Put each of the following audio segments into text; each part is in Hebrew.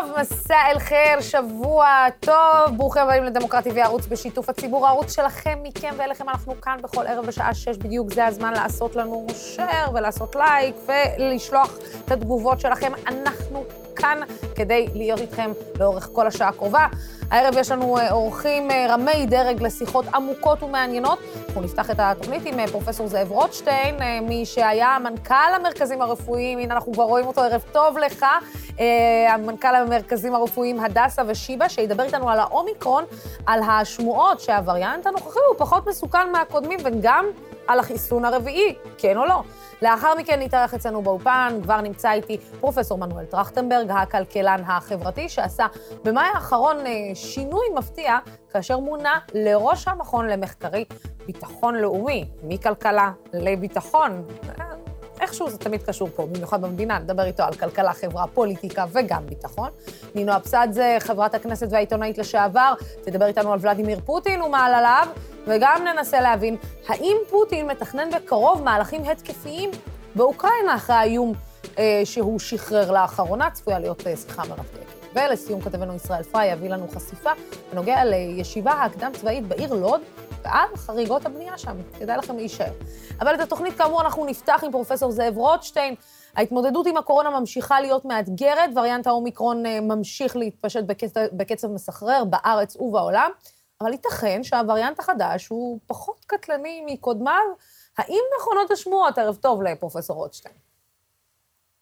טוב, מסע אל חיר, שבוע טוב. ברוכים הבאים לדמוקרטי וערוץ בשיתוף הציבור, הערוץ שלכם, מכם ואליכם. אנחנו כאן בכל ערב בשעה שש בדיוק. זה הזמן לעשות לנו share ולעשות לייק ולשלוח את התגובות שלכם. אנחנו כאן כדי להיות איתכם לאורך כל השעה הקרובה. הערב יש לנו אה, אורחים אה, רמי דרג לשיחות עמוקות ומעניינות. אנחנו נפתח את התוכנית עם אה, פרופסור זאב רוטשטיין, מי שהיה מנכ"ל המרכזים הרפואיים, הנה אנחנו כבר רואים אותו, ערב טוב לך, המנכ"ל המרכזים הרפואיים הדסה ושיבא, שידבר איתנו על האומיקרון, על השמועות שהווריאנט הנוכחי הוא פחות מסוכן מהקודמים, וגם על החיסון הרביעי, כן או לא. לאחר מכן נתארח אצלנו באופן, כבר נמצא איתי פרופסור מנואל טרכטנברג, הכלכלן החברתי, שעשה במאי האחרון אה, שינוי מפתיע, כאשר מונה לראש המכון למחקרי ביטחון לאומי, מכלכלה לביטחון. איכשהו זה תמיד קשור פה, במיוחד במדינה, נדבר איתו על כלכלה, חברה, פוליטיקה וגם ביטחון. נינו אבסדזה, חברת הכנסת והעיתונאית לשעבר, תדבר איתנו על ולדימיר פוטין ומעלליו, וגם ננסה להבין האם פוטין מתכנן בקרוב מהלכים התקפיים באוקראינה אחרי האיום אה, שהוא שחרר לאחרונה, צפויה להיות אה, שיחה מרתקת. ולסיום כתבנו ישראל פריי יביא לנו חשיפה בנוגע לישיבה הקדם-צבאית בעיר לוד, ועל חריגות הבנייה שם. כדאי לכם להישאר. אבל את התוכנית, כאמור, אנחנו נפתח עם פרופסור זאב רוטשטיין. ההתמודדות עם הקורונה ממשיכה להיות מאתגרת, וריאנט האומיקרון אה, ממשיך להתפשט בקצב, בקצב מסחרר בארץ ובעולם, אבל ייתכן שהווריאנט החדש הוא פחות קטלני מקודמיו. האם נכונות השמועות? ערב טוב לפרופסור רוטשטיין.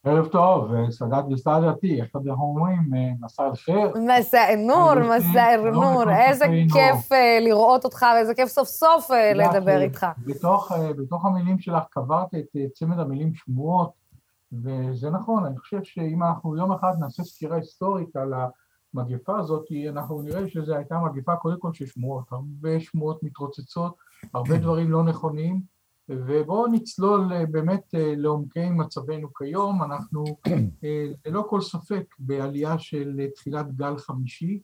ערב טוב, סאדאת וסאדתי, איך אנחנו אומרים? מסע אל-חיר. מסע אל-נור, מסע אל-נור, איזה כיף אה, לראות אותך ואיזה כיף סוף סוף אה, לדבר איתך. אה, בתוך המילים שלך קברת את צמד המילים שמועות, וזה נכון, אני חושב שאם אנחנו יום אחד נעשה סקירה היסטורית על המגפה הזאת, אנחנו נראה שזו הייתה מגפה קודם כל של שמועות, הרבה שמועות מתרוצצות, הרבה דברים לא נכונים. ובואו נצלול אה, באמת אה, לעומקי מצבנו כיום, אנחנו אה, ללא כל ספק בעלייה של תחילת גל חמישי,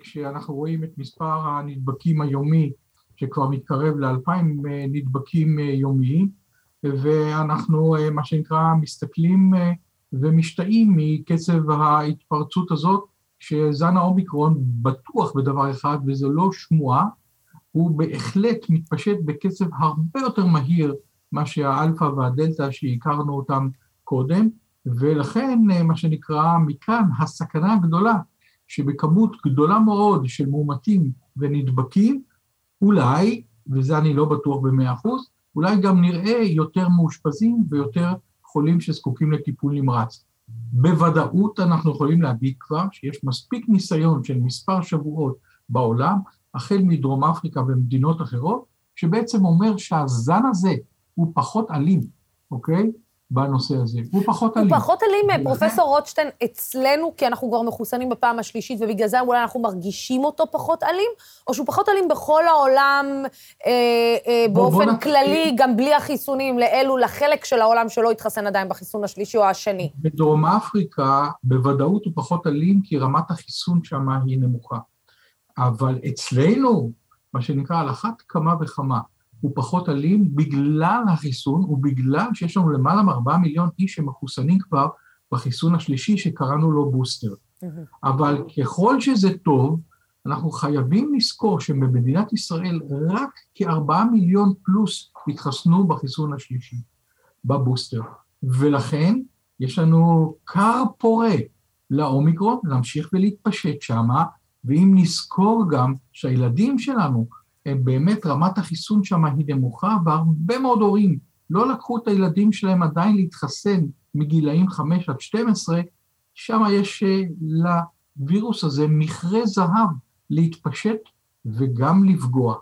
כשאנחנו רואים את מספר הנדבקים היומי שכבר מתקרב לאלפיים נדבקים יומיים, ואנחנו מה שנקרא מסתכלים ומשתאים מקצב ההתפרצות הזאת, שזן האומיקרון בטוח בדבר אחד וזו לא שמועה, הוא בהחלט מתפשט בקצב הרבה יותר מהיר מה שהאלפא והדלתא שהכרנו אותם קודם, ולכן מה שנקרא מכאן הסכנה הגדולה שבכמות גדולה מאוד של מאומתים ונדבקים, אולי, וזה אני לא בטוח במאה אחוז, אולי גם נראה יותר מאושפזים ויותר חולים שזקוקים לטיפול נמרץ. בוודאות אנחנו יכולים להגיד כבר שיש מספיק ניסיון של מספר שבועות בעולם החל מדרום אפריקה ומדינות אחרות, שבעצם אומר שהזן הזה הוא פחות אלים, אוקיי? בנושא הזה. הוא פחות אלים. הוא פחות אלים, פרופסור רוטשטיין, אצלנו, כי אנחנו כבר מחוסנים בפעם השלישית, ובגלל זה אולי אנחנו מרגישים אותו פחות אלים, או שהוא פחות אלים בכל העולם אה, אה, באופן בוא כללי, נתחיל. גם בלי החיסונים, לאלו, לחלק של העולם שלא התחסן עדיין בחיסון השלישי או השני? בדרום אפריקה, בוודאות הוא פחות אלים, כי רמת החיסון שם היא נמוכה. אבל אצלנו, מה שנקרא על אחת כמה וכמה, הוא פחות אלים בגלל החיסון ובגלל שיש לנו למעלה מארבעה מיליון איש שמחוסנים כבר בחיסון השלישי שקראנו לו בוסטר. אבל ככל שזה טוב, אנחנו חייבים לזכור שבמדינת ישראל רק כארבעה מיליון פלוס התחסנו בחיסון השלישי, בבוסטר. ולכן יש לנו כר פורה לאומיקרון להמשיך ולהתפשט שמה, ואם נזכור גם שהילדים שלנו, באמת רמת החיסון שם היא נמוכה, והרבה מאוד הורים לא לקחו את הילדים שלהם עדיין להתחסן מגילאים 5 עד 12, שם יש אה, לווירוס הזה מכרה זהב להתפשט וגם לפגוע.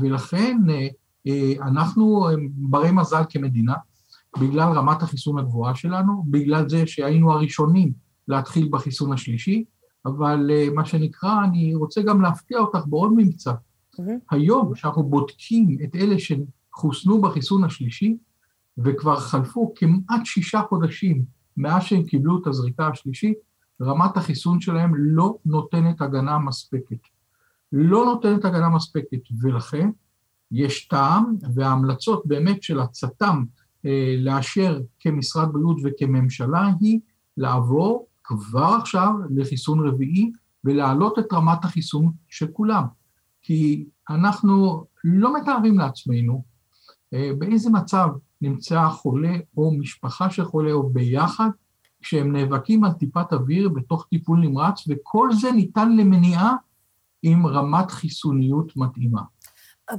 ולכן אה, אה, אנחנו ברי מזל כמדינה, בגלל רמת החיסון הגבוהה שלנו, בגלל זה שהיינו הראשונים להתחיל בחיסון השלישי, אבל אה, מה שנקרא, אני רוצה גם להפתיע אותך בעוד ממצא. Mm-hmm. היום, כשאנחנו בודקים את אלה שחוסנו בחיסון השלישי, וכבר חלפו כמעט שישה חודשים מאז שהם קיבלו את הזריקה השלישית, רמת החיסון שלהם לא נותנת הגנה מספקת. לא נותנת הגנה מספקת, ולכן יש טעם, וההמלצות באמת של הצט"ם אה, לאשר כמשרד בריאות וכממשלה היא לעבור כבר עכשיו לחיסון רביעי ולהעלות את רמת החיסון של כולם. כי אנחנו לא מתארים לעצמנו אה, באיזה מצב נמצא החולה או משפחה של חולה או ביחד כשהם נאבקים על טיפת אוויר בתוך טיפול נמרץ, וכל זה ניתן למניעה עם רמת חיסוניות מתאימה.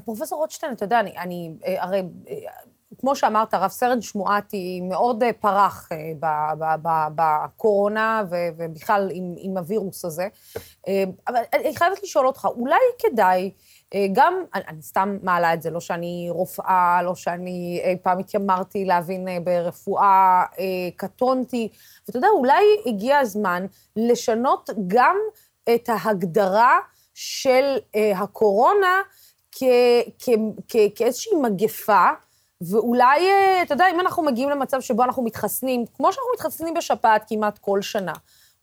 פרופסור רוטשטיין, אתה יודע, אני, אני אה, הרי, אה, כמו שאמרת, רב סרן שמועתי מאוד אה, פרח בקורונה ובכלל עם, עם הווירוס הזה. אבל אני חייבת לשאול אותך, אולי כדאי, גם, אני, אני סתם מעלה את זה, לא שאני רופאה, לא שאני אי פעם התיימרתי להבין ברפואה, קטונתי, ואתה יודע, אולי הגיע הזמן לשנות גם את ההגדרה של הקורונה, כאיזושהי מגפה, ואולי, אה, אתה יודע, אם אנחנו מגיעים למצב שבו אנחנו מתחסנים, כמו שאנחנו מתחסנים בשפעת כמעט כל שנה,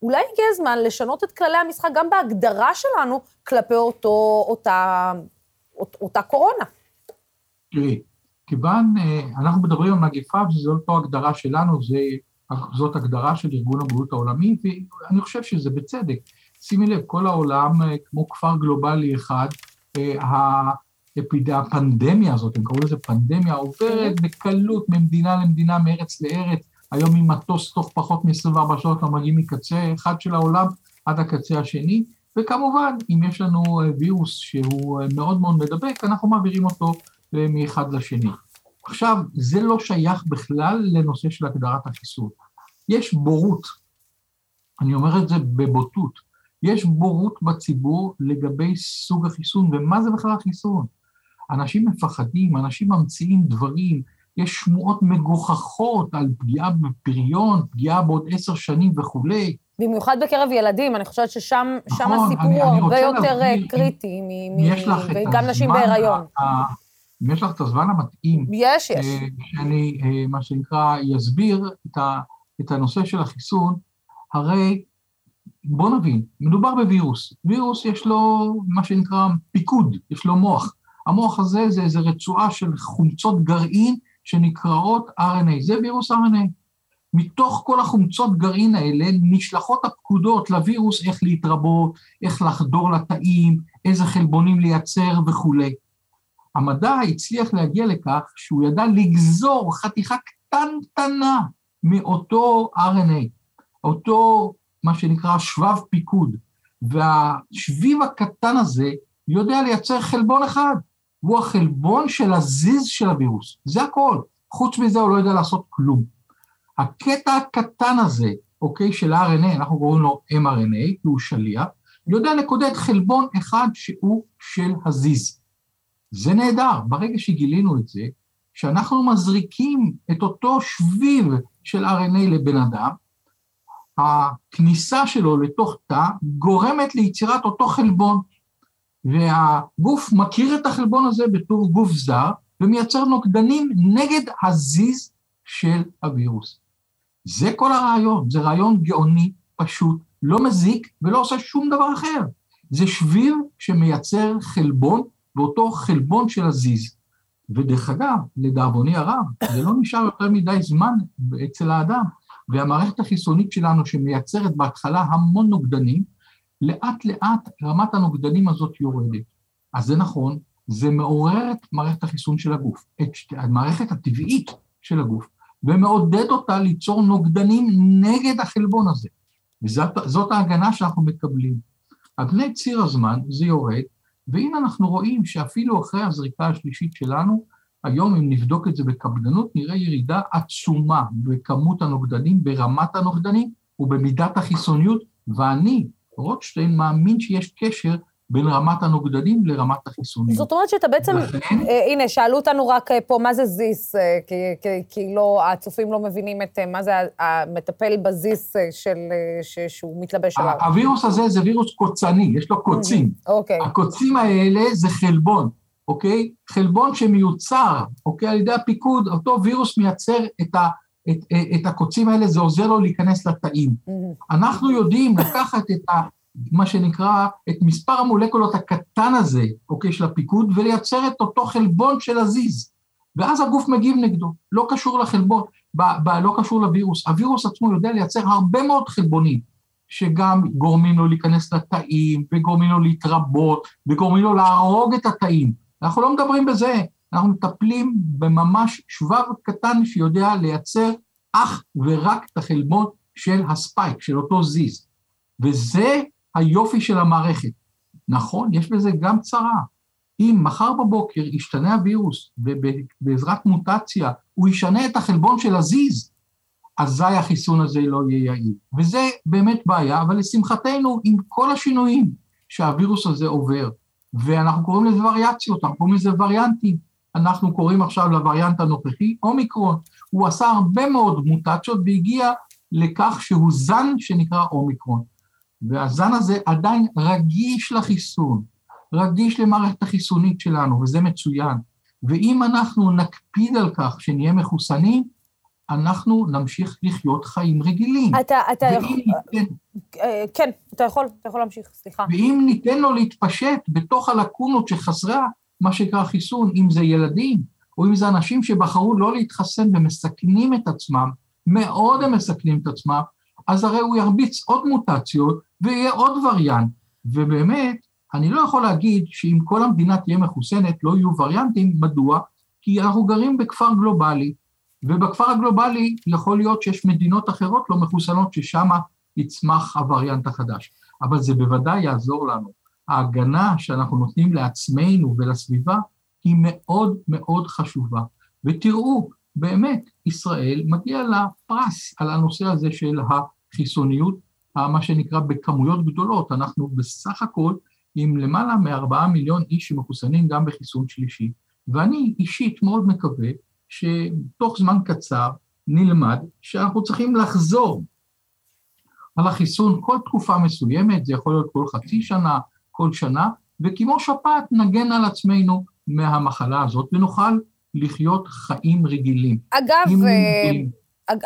אולי הגיע הזמן לשנות את כללי המשחק גם בהגדרה שלנו כלפי אותו, אותה, אות, אותה קורונה. תראי, כיוון, אה, אנחנו מדברים על מגפה, וזו לא הגדרה שלנו, זה, זאת הגדרה של ארגון הבריאות העולמי, ואני חושב שזה בצדק. שימי לב, כל העולם אה, כמו כפר גלובלי אחד, הפנדמיה הזאת, הם קראו לזה פנדמיה, עוברת בקלות ממדינה למדינה, מארץ לארץ, היום עם מטוס תוך פחות מ-24 שעות אנחנו מגיעים מקצה אחד של העולם עד הקצה השני, וכמובן, אם יש לנו וירוס שהוא מאוד מאוד מדבק, אנחנו מעבירים אותו מאחד לשני. עכשיו, זה לא שייך בכלל לנושא של הגדרת החיסון. יש בורות, אני אומר את זה בבוטות, יש בורות בציבור לגבי סוג החיסון, ומה זה בכלל החיסון? אנשים מפחדים, אנשים ממציאים דברים, יש שמועות מגוחכות על פגיעה בפריון, פגיעה בעוד עשר שנים וכולי. במיוחד בקרב ילדים, אני חושבת ששם נכון, הסיפור הוא הרבה יותר אה, להביא, קריטי, וגם נשים בהיריון. אם יש לך את הזמן המתאים, יש, יש. אה, שאני, אה, מה שנקרא, יסביר את הנושא של החיסון, הרי בוא נבין, מדובר בווירוס. וירוס יש לו מה שנקרא פיקוד, יש לו מוח. המוח הזה זה איזו רצועה של חומצות גרעין שנקראות RNA, זה וירוס RNA. מתוך כל החומצות גרעין האלה נשלחות הפקודות לווירוס איך להתרבות, איך לחדור לתאים, איזה חלבונים לייצר וכולי. המדע הצליח להגיע לכך שהוא ידע לגזור חתיכה קטנטנה מאותו RNA, אותו מה שנקרא שבב פיקוד, והשביב הקטן הזה יודע לייצר חלבון אחד, והוא החלבון של הזיז של הווירוס, זה הכל. חוץ מזה הוא לא יודע לעשות כלום. הקטע הקטן הזה, אוקיי, של ה-RNA, אנחנו קוראים לו mRNA, כי הוא שליח, יודע לקודד חלבון אחד שהוא של הזיז. זה נהדר, ברגע שגילינו את זה, שאנחנו מזריקים את אותו שביב של RNA לבן אדם, הכניסה שלו לתוך תא גורמת ליצירת אותו חלבון, והגוף מכיר את החלבון הזה בתור גוף זר, ומייצר נוגדנים נגד הזיז של הווירוס. זה כל הרעיון, זה רעיון גאוני, פשוט, לא מזיק ולא עושה שום דבר אחר. זה שביב שמייצר חלבון, ואותו חלבון של הזיז. ודרך אגב, לדאבוני הרב, זה לא נשאר יותר מדי זמן אצל האדם. והמערכת החיסונית שלנו שמייצרת בהתחלה המון נוגדנים, לאט לאט רמת הנוגדנים הזאת יורדת. אז זה נכון, זה מעורר את מערכת החיסון של הגוף, את המערכת הטבעית של הגוף, ומעודד אותה ליצור נוגדנים נגד החלבון הזה. וזאת ההגנה שאנחנו מקבלים. על פני ציר הזמן זה יורד, והנה אנחנו רואים שאפילו אחרי הזריקה השלישית שלנו, היום אם נבדוק את זה בקפדנות, נראה ירידה עצומה בכמות הנוגדנים, ברמת הנוגדנים ובמידת החיסוניות, ואני, רוטשטיין, מאמין שיש קשר בין רמת הנוגדנים לרמת החיסוניות. זאת אומרת שאתה בעצם, לכן, אה, הנה, שאלו אותנו רק אה, פה, מה זה זיס? אה, כי, כי, כי לא, הצופים לא מבינים את מה זה המטפל בזיס של, ש, שהוא מתלבש עליו. הווירוס הזה זה וירוס קוצני, יש לו קוצים. אוקיי. הקוצים האלה זה חלבון. אוקיי? חלבון שמיוצר, אוקיי? על ידי הפיקוד, אותו וירוס מייצר את, ה, את, את הקוצים האלה, זה עוזר לו להיכנס לתאים. Mm-hmm. אנחנו יודעים לקחת את ה... מה שנקרא, את מספר המולקולות הקטן הזה, אוקיי, של הפיקוד, ולייצר את אותו חלבון של הזיז. ואז הגוף מגיב נגדו, לא קשור לחלבון, ב, ב, לא קשור לווירוס. הווירוס עצמו יודע לייצר הרבה מאוד חלבונים, שגם גורמים לו להיכנס לתאים, וגורמים לו להתרבות, וגורמים לו להרוג את התאים. אנחנו לא מדברים בזה, אנחנו מטפלים בממש שבב קטן שיודע לייצר אך ורק את החלבון של הספייק, של אותו זיז. וזה היופי של המערכת. נכון, יש בזה גם צרה. אם מחר בבוקר ישתנה הווירוס ובעזרת מוטציה הוא ישנה את החלבון של הזיז, אזי החיסון הזה לא יהיה יעיל. וזה באמת בעיה, אבל לשמחתנו, עם כל השינויים שהווירוס הזה עובר, ואנחנו קוראים לזה וריאציות, אנחנו קוראים לזה וריאנטים, אנחנו קוראים עכשיו לווריאנט הנוכחי אומיקרון, הוא עשה הרבה מאוד מוטציות והגיע לכך שהוא זן שנקרא אומיקרון. והזן הזה עדיין רגיש לחיסון, רגיש למערכת החיסונית שלנו, וזה מצוין. ואם אנחנו נקפיד על כך שנהיה מחוסנים, אנחנו נמשיך לחיות חיים רגילים. אתה, אתה יכול... ניתן... אה, כן, אתה יכול, אתה יכול להמשיך, סליחה. ואם ניתן לו להתפשט בתוך הלקונות שחסרה מה שנקרא חיסון, אם זה ילדים, או אם זה אנשים שבחרו לא להתחסן ומסכנים את עצמם, מאוד הם מסכנים את עצמם, אז הרי הוא ירביץ עוד מוטציות ויהיה עוד וריאנט. ובאמת, אני לא יכול להגיד שאם כל המדינה תהיה מחוסנת לא יהיו וריאנטים, מדוע? כי אנחנו גרים בכפר גלובלי, ובכפר הגלובלי יכול להיות שיש מדינות אחרות לא מחוסנות ששם יצמח הווריאנט החדש. אבל זה בוודאי יעזור לנו. ההגנה שאנחנו נותנים לעצמנו ולסביבה היא מאוד מאוד חשובה. ותראו, באמת, ישראל מגיע לה פרס על הנושא הזה של החיסוניות, מה שנקרא בכמויות גדולות. אנחנו בסך הכל עם למעלה מארבעה מיליון איש שמחוסנים גם בחיסון שלישי, ואני אישית מאוד מקווה שתוך זמן קצר נלמד שאנחנו צריכים לחזור על החיסון כל תקופה מסוימת, זה יכול להיות כל חצי שנה, כל שנה, וכמו שפעת נגן על עצמנו מהמחלה הזאת ונוכל לחיות חיים רגילים. אגב, אה,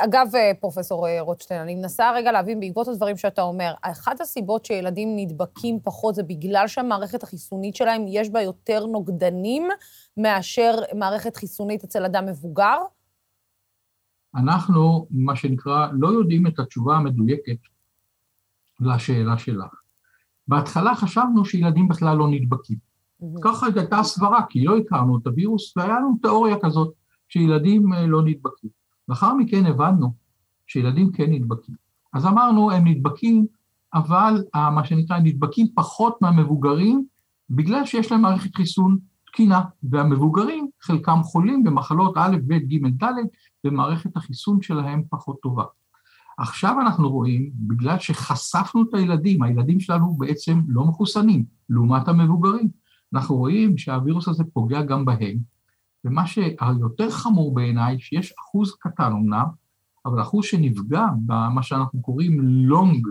אגב, אה, פרופסור אה, רוטשטיין, אני מנסה רגע להבין, בעקבות הדברים שאתה אומר, אחת הסיבות שילדים נדבקים פחות זה בגלל שהמערכת החיסונית שלהם, יש בה יותר נוגדנים מאשר מערכת חיסונית אצל אדם מבוגר? אנחנו, מה שנקרא, לא יודעים את התשובה המדויקת לשאלה שלך. בהתחלה חשבנו שילדים בכלל לא נדבקים. Mm-hmm. ככה הייתה הסברה, כי לא הכרנו את הווירוס, והיה לנו תיאוריה כזאת שילדים אה, לא נדבקים. לאחר מכן הבנו שילדים כן נדבקים. אז אמרנו, הם נדבקים, אבל אה, מה שנקרא, הם נדבקים פחות מהמבוגרים, בגלל שיש להם מערכת חיסון תקינה, והמבוגרים, חלקם חולים במחלות א', ב', ג', ד', ומערכת החיסון שלהם פחות טובה. עכשיו אנחנו רואים, בגלל שחשפנו את הילדים, הילדים שלנו בעצם לא מחוסנים, לעומת המבוגרים. אנחנו רואים שהווירוס הזה פוגע גם בהם, ומה שהיותר חמור בעיניי, שיש אחוז קטן אמנם, אבל אחוז שנפגע במה שאנחנו קוראים לונג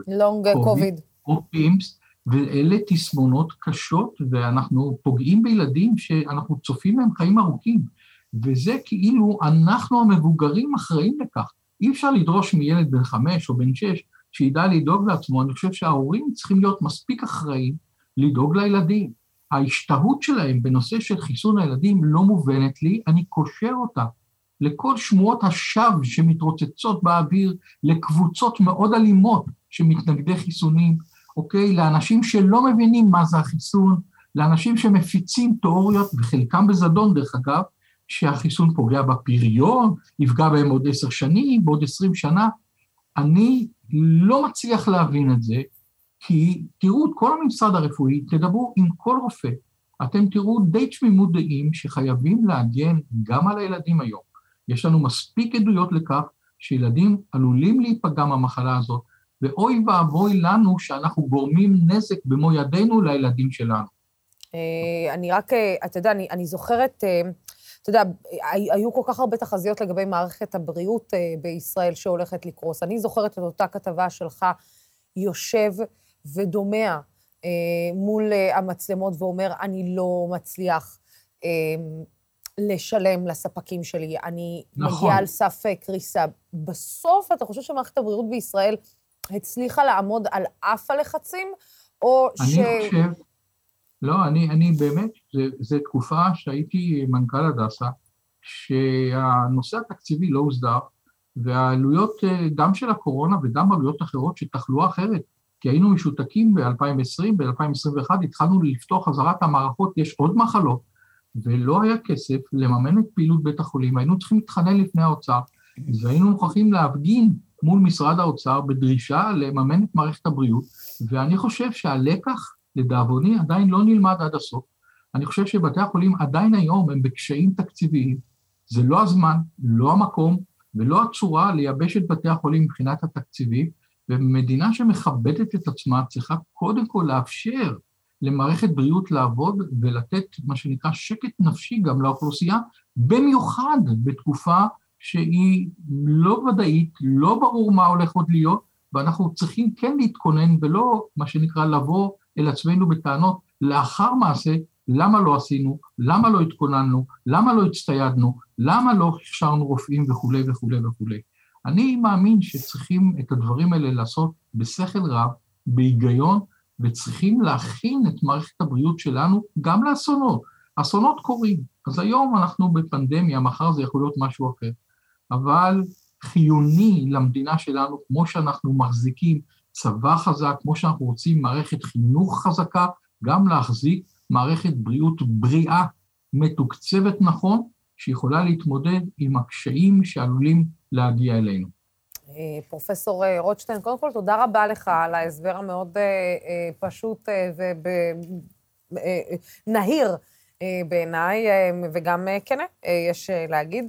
קוביד, או פימפס, ואלה תסמונות קשות, ואנחנו פוגעים בילדים שאנחנו צופים מהם חיים ארוכים, וזה כאילו אנחנו המבוגרים אחראים לכך. אי אפשר לדרוש מילד בן חמש או בן שש שידע לדאוג לעצמו, אני חושב שההורים צריכים להיות מספיק אחראים לדאוג לילדים. ההשתהות שלהם בנושא של חיסון הילדים לא מובנת לי, אני קושר אותה לכל שמועות השווא שמתרוצצות באוויר, לקבוצות מאוד אלימות שמתנגדי חיסונים, אוקיי? לאנשים שלא מבינים מה זה החיסון, לאנשים שמפיצים תיאוריות, וחלקם בזדון דרך אגב, שהחיסון פוגע בפריון, יפגע בהם עוד עשר שנים, בעוד עשרים שנה. אני לא מצליח להבין את זה, כי תראו את כל הממסד הרפואי, תדברו עם כל רופא, אתם תראו די תמימות דעים שחייבים להגן גם על הילדים היום. יש לנו מספיק עדויות לכך שילדים עלולים להיפגע מהמחלה הזאת, ואוי ואבוי לנו שאנחנו גורמים נזק במו ידינו לילדים שלנו. אה, אני רק, אה, אתה יודע, אני, אני זוכרת, אה, אתה יודע, היו כל כך הרבה תחזיות לגבי מערכת הבריאות בישראל שהולכת לקרוס. אני זוכרת את אותה כתבה שלך יושב ודומע אה, מול אה, המצלמות ואומר, אני לא מצליח אה, לשלם לספקים שלי, אני נכון. מגיעה על סף אה, קריסה. בסוף, אתה חושב שמערכת הבריאות בישראל הצליחה לעמוד על אף הלחצים, או אני ש... אני חושב, לא, אני, אני באמת, זו תקופה שהייתי מנכ"ל הדסה, שהנושא התקציבי לא הוסדר, והעלויות אה, גם של הקורונה וגם עלויות אחרות של תחלואה אחרת כי היינו משותקים ב-2020, ב-2021 התחלנו לפתוח חזרה את המערכות, יש עוד מחלות, ולא היה כסף לממן את פעילות בית החולים, היינו צריכים להתחנן לפני האוצר, והיינו מוכרחים להפגין מול משרד האוצר בדרישה לממן את מערכת הבריאות, ואני חושב שהלקח, לדאבוני, עדיין לא נלמד עד הסוף. אני חושב שבתי החולים עדיין היום הם בקשיים תקציביים, זה לא הזמן, לא המקום ולא הצורה לייבש את בתי החולים מבחינת התקציבים, ומדינה שמכבדת את עצמה צריכה קודם כל לאפשר למערכת בריאות לעבוד ולתת מה שנקרא שקט נפשי גם לאוכלוסייה, במיוחד בתקופה שהיא לא ודאית, לא ברור מה הולך עוד להיות, ואנחנו צריכים כן להתכונן ולא מה שנקרא לבוא אל עצמנו בטענות לאחר מעשה, למה לא עשינו, למה לא התכוננו, למה לא הצטיידנו, למה לא הכשרנו רופאים וכולי וכולי וכולי. אני מאמין שצריכים את הדברים האלה לעשות בשכל רב, בהיגיון, וצריכים להכין את מערכת הבריאות שלנו גם לאסונות. אסונות קורים, אז היום אנחנו בפנדמיה, מחר זה יכול להיות משהו אחר. אבל חיוני למדינה שלנו, כמו שאנחנו מחזיקים צבא חזק, כמו שאנחנו רוצים מערכת חינוך חזקה, גם להחזיק מערכת בריאות בריאה, מתוקצבת נכון, שיכולה להתמודד עם הקשיים שעלולים להגיע אלינו. אה, פרופסור אה, רוטשטיין, קודם כל תודה רבה לך על ההסבר המאוד פשוט ונהיר בעיניי, וגם כנה, יש להגיד.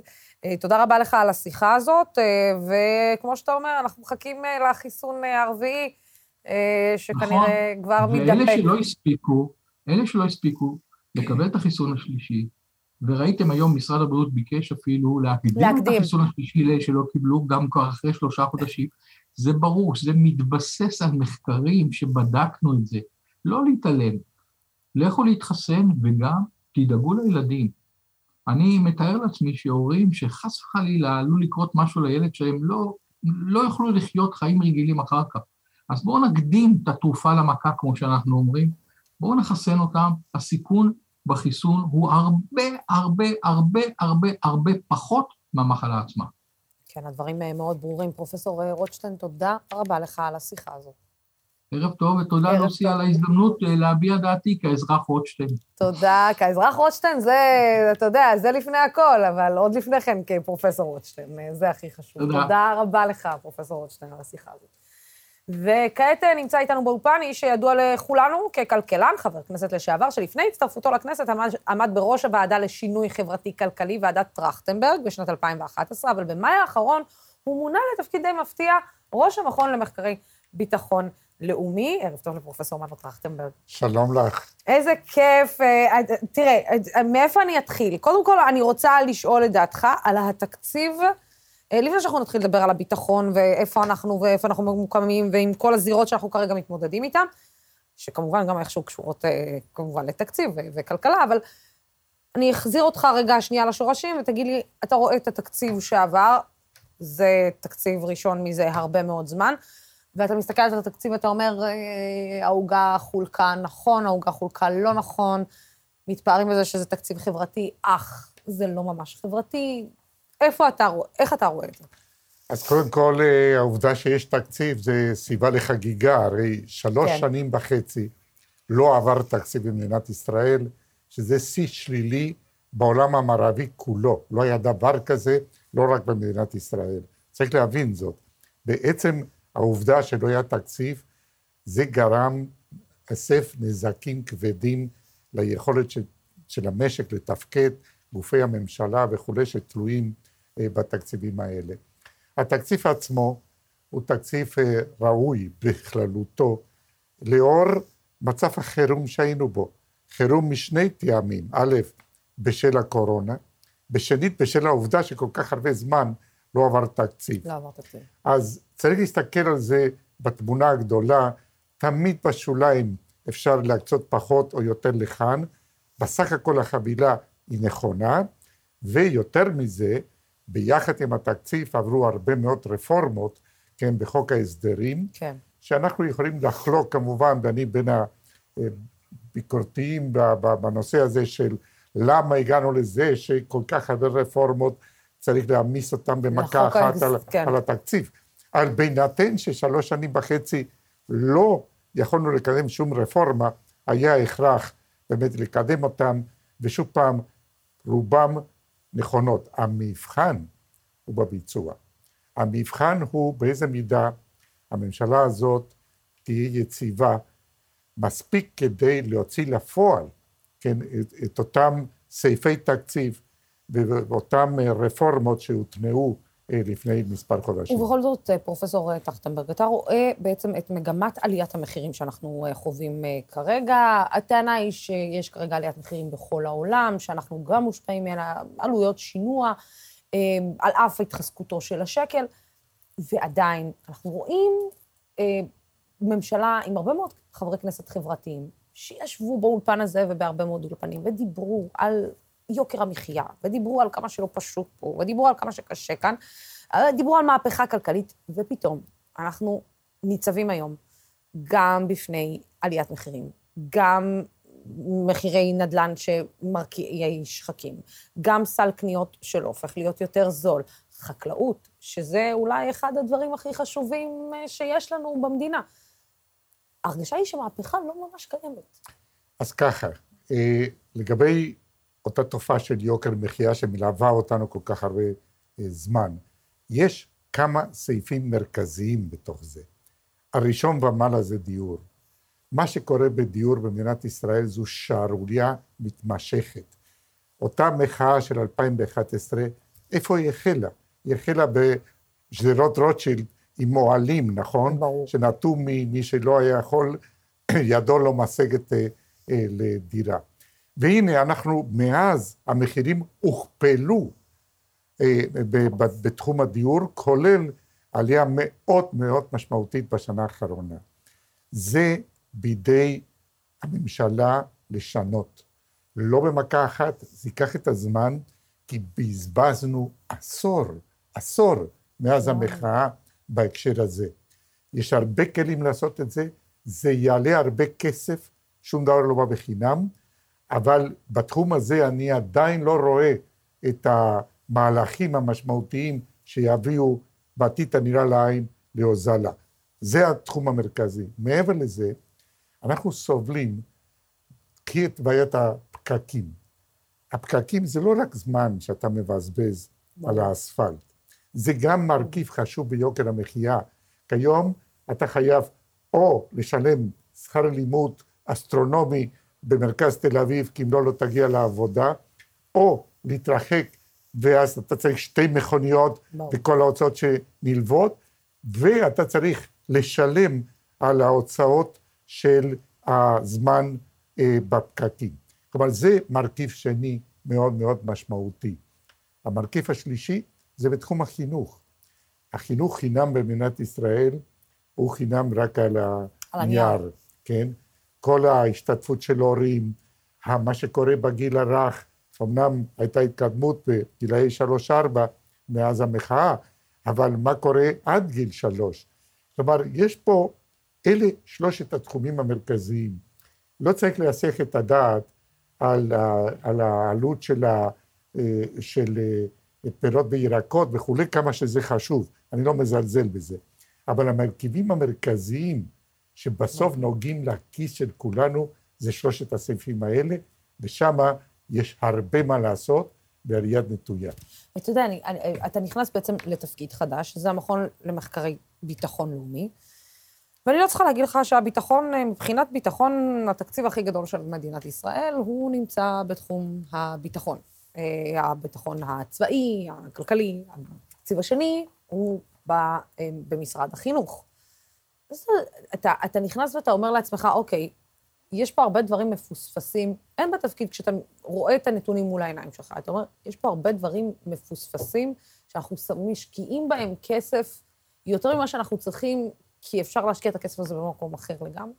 תודה רבה לך על השיחה הזאת, וכמו שאתה אומר, אנחנו מחכים לחיסון הרביעי, שכנראה נכון. כבר מתדפק. ואלה שלא הספיקו, אלה שלא הספיקו לקבל את החיסון השלישי, וראיתם היום, משרד הבריאות ביקש אפילו להקדים, להקדים. את החיסון השלישי לאלה שלא קיבלו, גם כבר אחרי שלושה חודשים. זה ברור, זה מתבסס על מחקרים שבדקנו את זה. לא להתעלם. לכו להתחסן וגם תדאגו לילדים. אני מתאר לעצמי שהורים שחס וחלילה עלול לקרות משהו לילד שהם לא, לא יוכלו לחיות חיים רגילים אחר כך. אז בואו נקדים את התרופה למכה, כמו שאנחנו אומרים, בואו נחסן אותם, הסיכון בחיסון הוא הרבה, הרבה, הרבה, הרבה, הרבה פחות מהמחלה עצמה. כן, הדברים מאוד ברורים. אה, רוטשטיין, תודה רבה לך על השיחה הזאת. ערב טוב, ותודה לוסי על ההזדמנות אה, להביע דעתי כאזרח רוטשטיין. תודה, כאזרח רוטשטיין זה, אתה יודע, זה לפני הכל, אבל עוד לפני כן כפרופסור רוטשטיין, זה הכי חשוב. תודה. תודה רבה לך, פרופסור רוטשטיין, על השיחה הזאת. וכעת אה, נמצא איתנו באולפן איש שידוע לכולנו ככלכלן, חבר כנסת לשעבר, שלפני הצטרפותו לכנסת עמד, עמד בראש הוועדה לשינוי חברתי-כלכלי, ועדת טרכטנברג, בשנת 2011, אבל במאי האחרון הוא מונה לתפקיד די מפתיע, ראש המכון למחקרי ביטחון לאומי. ערב טוב לפרופסור מנו טרכטנברג. שלום לך. איזה כיף. אה, תראה, מאיפה אני אתחיל? קודם כל, אני רוצה לשאול את דעתך על התקציב אה, לפני שאנחנו נתחיל לדבר על הביטחון ואיפה אנחנו ואיפה אנחנו ממוקמים ועם כל הזירות שאנחנו כרגע מתמודדים איתן, שכמובן גם איכשהו קשורות אה, כמובן לתקציב וכלכלה, אבל אני אחזיר אותך רגע שנייה לשורשים ותגיד לי, אתה רואה את התקציב שעבר, זה תקציב ראשון מזה הרבה מאוד זמן, ואתה מסתכל על התקציב ואתה אומר, אה, העוגה חולקה נכון, העוגה חולקה לא נכון, מתפארים בזה שזה תקציב חברתי, אך זה לא ממש חברתי, איפה אתה רואה, איך אתה רואה את זה? אז קודם כל, אה, העובדה שיש תקציב זה סיבה לחגיגה, הרי שלוש כן. שנים וחצי לא עבר תקציב במדינת ישראל, שזה שיא שלילי בעולם המערבי כולו. לא היה דבר כזה, לא רק במדינת ישראל. צריך להבין זאת. בעצם העובדה שלא היה תקציב, זה גרם, אסף נזקים כבדים ליכולת של, של המשק לתפקד, גופי הממשלה וכולי, שתלויים אה, בתקציבים האלה. התקציב עצמו הוא תקציב אה, ראוי בכללותו, לאור מצב החירום שהיינו בו. חירום משני טעמים, א', בשל הקורונה, בשנית, בשל העובדה שכל כך הרבה זמן לא עבר תקציב. לא עבר תקציב. אז צריך להסתכל על זה בתמונה הגדולה, תמיד בשוליים אפשר להקצות פחות או יותר לכאן, בסך הכל החבילה היא נכונה, ויותר מזה, ביחד עם התקציב עברו הרבה מאוד רפורמות, כן, בחוק ההסדרים, כן. שאנחנו יכולים לחלוק כמובן, ואני בין הביקורתיים בנושא הזה של למה הגענו לזה שכל כך הרבה רפורמות צריך להעמיס אותן במכה אחת על, כן. על התקציב. אבל בהינתן ששלוש שנים וחצי לא יכולנו לקדם שום רפורמה, היה הכרח באמת לקדם אותם, ושוב פעם, רובם נכונות. המבחן הוא בביצוע. המבחן הוא באיזה מידה הממשלה הזאת תהיה יציבה מספיק כדי להוציא לפועל, כן, את, את אותם סעיפי תקציב ואותן רפורמות שהוטמעו אה, לפני מספר חודשים. ובכל זאת, אה, פרופסור אה, טרכטנברג, אתה רואה בעצם את מגמת עליית המחירים שאנחנו חווים כרגע. הטענה היא שיש כרגע עליית מחירים בכל העולם, שאנחנו גם מושפעים מעלויות שינוע, על אף התחזקותו של השקל, ועדיין אנחנו רואים ממשלה עם הרבה מאוד חברי כנסת חברתיים, שישבו באולפן הזה ובהרבה מאוד אולפנים, ודיברו על יוקר המחיה, ודיברו על כמה שלא פשוט פה, ודיברו על כמה שקשה כאן, דיברו על מהפכה כלכלית, ופתאום אנחנו ניצבים היום גם בפני עליית מחירים, גם מחירי נדל"ן שמרקיעי שחקים, גם סל קניות שלא הופך להיות יותר זול, חקלאות, שזה אולי אחד הדברים הכי חשובים אה, שיש לנו במדינה. ההרגשה היא שמהפכה לא ממש קיימת. אז ככה, אה, לגבי אותה תופעה של יוקר מחיה שמלווה אותנו כל כך הרבה אה, זמן. יש כמה סעיפים מרכזיים בתוך זה. הראשון ומעלה זה דיור. מה שקורה בדיור במדינת ישראל זו שערורייה מתמשכת. אותה מחאה של 2011, איפה היא החלה? היא החלה בשדרות רוטשילד עם אוהלים, נכון? ברור. שנטו ממי שלא היה יכול, ידו לא משגת אה, אה, לדירה. והנה אנחנו, מאז המחירים הוכפלו אה, בתחום הדיור, כולל עלייה מאוד מאוד משמעותית בשנה האחרונה. זה בידי הממשלה לשנות. לא במכה אחת, זה ייקח את הזמן, כי בזבזנו עשור, עשור מאז המחאה בהקשר הזה. יש הרבה כלים לעשות את זה, זה יעלה הרבה כסף, שום דבר לא בא בחינם, אבל בתחום הזה אני עדיין לא רואה את המהלכים המשמעותיים שיביאו בעתיד הנראה לעין להוזלה. זה התחום המרכזי. מעבר לזה, אנחנו סובלים, קחי את בעיית הפקקים. הפקקים זה לא רק זמן שאתה מבזבז על האספלט, זה גם מרכיב חשוב ביוקר המחיה. כיום אתה חייב או לשלם שכר לימוד אסטרונומי במרכז תל אביב, כי אם לא, לא תגיע לעבודה, או להתרחק, ואז אתה צריך שתי מכוניות וכל ההוצאות שנלוות, ואתה צריך לשלם על ההוצאות של הזמן אה, בפקקים. כלומר, זה מרכיב שני מאוד מאוד משמעותי. המרכיב השלישי זה בתחום החינוך. החינוך חינם במדינת ישראל הוא חינם רק על הנייר, כן? כל ההשתתפות של הורים, מה שקורה בגיל הרך, אמנם הייתה התקדמות בגילאי שלוש-ארבע מאז המחאה, אבל מה קורה עד גיל שלוש? כלומר, יש פה, אלה שלושת התחומים המרכזיים. לא צריך להסך את הדעת על, על העלות של, ה, אה, של אה, פירות וירקות וכולי, כמה שזה חשוב, אני לא מזלזל בזה. אבל המרכיבים המרכזיים שבסוף נוגעים לכיס של כולנו, זה שלושת הסעיפים האלה, ושם יש הרבה מה לעשות בעליית נטויה. אתה יודע, אני, אני, אתה נכנס בעצם לתפקיד חדש, זה המכון למחקרי ביטחון לאומי, ואני לא צריכה להגיד לך שהביטחון, מבחינת ביטחון, התקציב הכי גדול של מדינת ישראל, הוא נמצא בתחום הביטחון. אה, הביטחון הצבאי, הכלכלי, התקציב השני הוא אה, במשרד החינוך. אז אתה, אתה נכנס ואתה אומר לעצמך, אוקיי, יש פה הרבה דברים מפוספסים, אין בתפקיד, כשאתה רואה את הנתונים מול העיניים שלך, אתה אומר, יש פה הרבה דברים מפוספסים שאנחנו משקיעים בהם כסף יותר ממה שאנחנו צריכים, כי אפשר להשקיע את הכסף הזה במקום אחר לגמרי.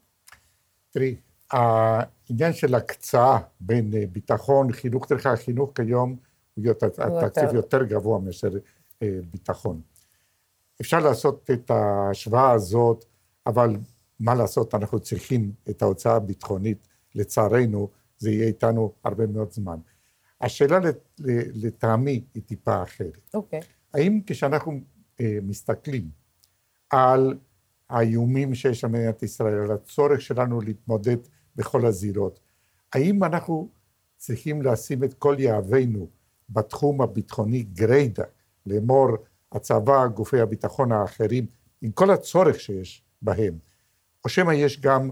תראי, העניין של הקצאה בין אה, ביטחון, חינוך, דרך החינוך כיום, הוא התקציב יותר גבוה מאשר אה, ביטחון. אפשר לעשות את ההשוואה הזאת אבל מה לעשות, אנחנו צריכים את ההוצאה הביטחונית, לצערנו, זה יהיה איתנו הרבה מאוד זמן. השאלה לטעמי היא טיפה אחרת. אוקיי. Okay. האם כשאנחנו אה, מסתכלים על האיומים שיש על מדינת ישראל, על הצורך שלנו להתמודד בכל הזירות. האם אנחנו צריכים לשים את כל יהבנו בתחום הביטחוני גריידא, לאמור הצבא, גופי הביטחון האחרים, עם כל הצורך שיש בהם, או שמא יש גם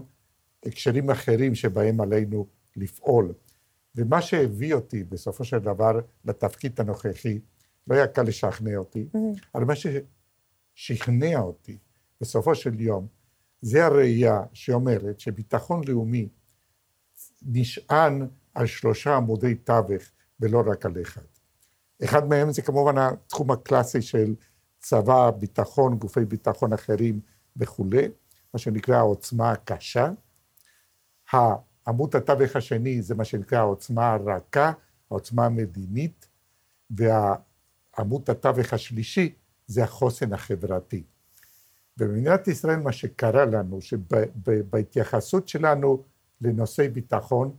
הקשרים אחרים שבהם עלינו לפעול. ומה שהביא אותי בסופו של דבר לתפקיד הנוכחי, לא היה קל לשכנע אותי, mm-hmm. אבל מה ששכנע אותי בסופו של יום, זה הראייה שאומרת שביטחון לאומי נשען על שלושה עמודי תווך ולא רק על אחד. אחד מהם זה כמובן התחום הקלאסי של צבא, ביטחון, גופי ביטחון אחרים וכולי, מה שנקרא העוצמה הקשה. עמוד התווך השני זה מה שנקרא העוצמה הרכה, העוצמה המדינית, ועמוד התווך השלישי זה החוסן החברתי. במדינת ישראל מה שקרה לנו, שבהתייחסות שלנו לנושאי ביטחון,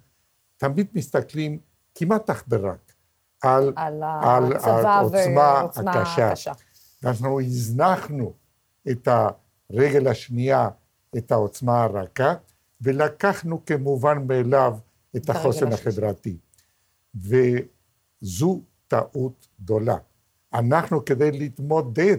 תמיד מסתכלים כמעט אך ורק על, על, על העוצמה הקשה. הקשה. אנחנו הזנחנו את הרגל השנייה, את העוצמה הרכה, ולקחנו כמובן מאליו את החוסן החברתי. וזו טעות גדולה. אנחנו כדי להתמודד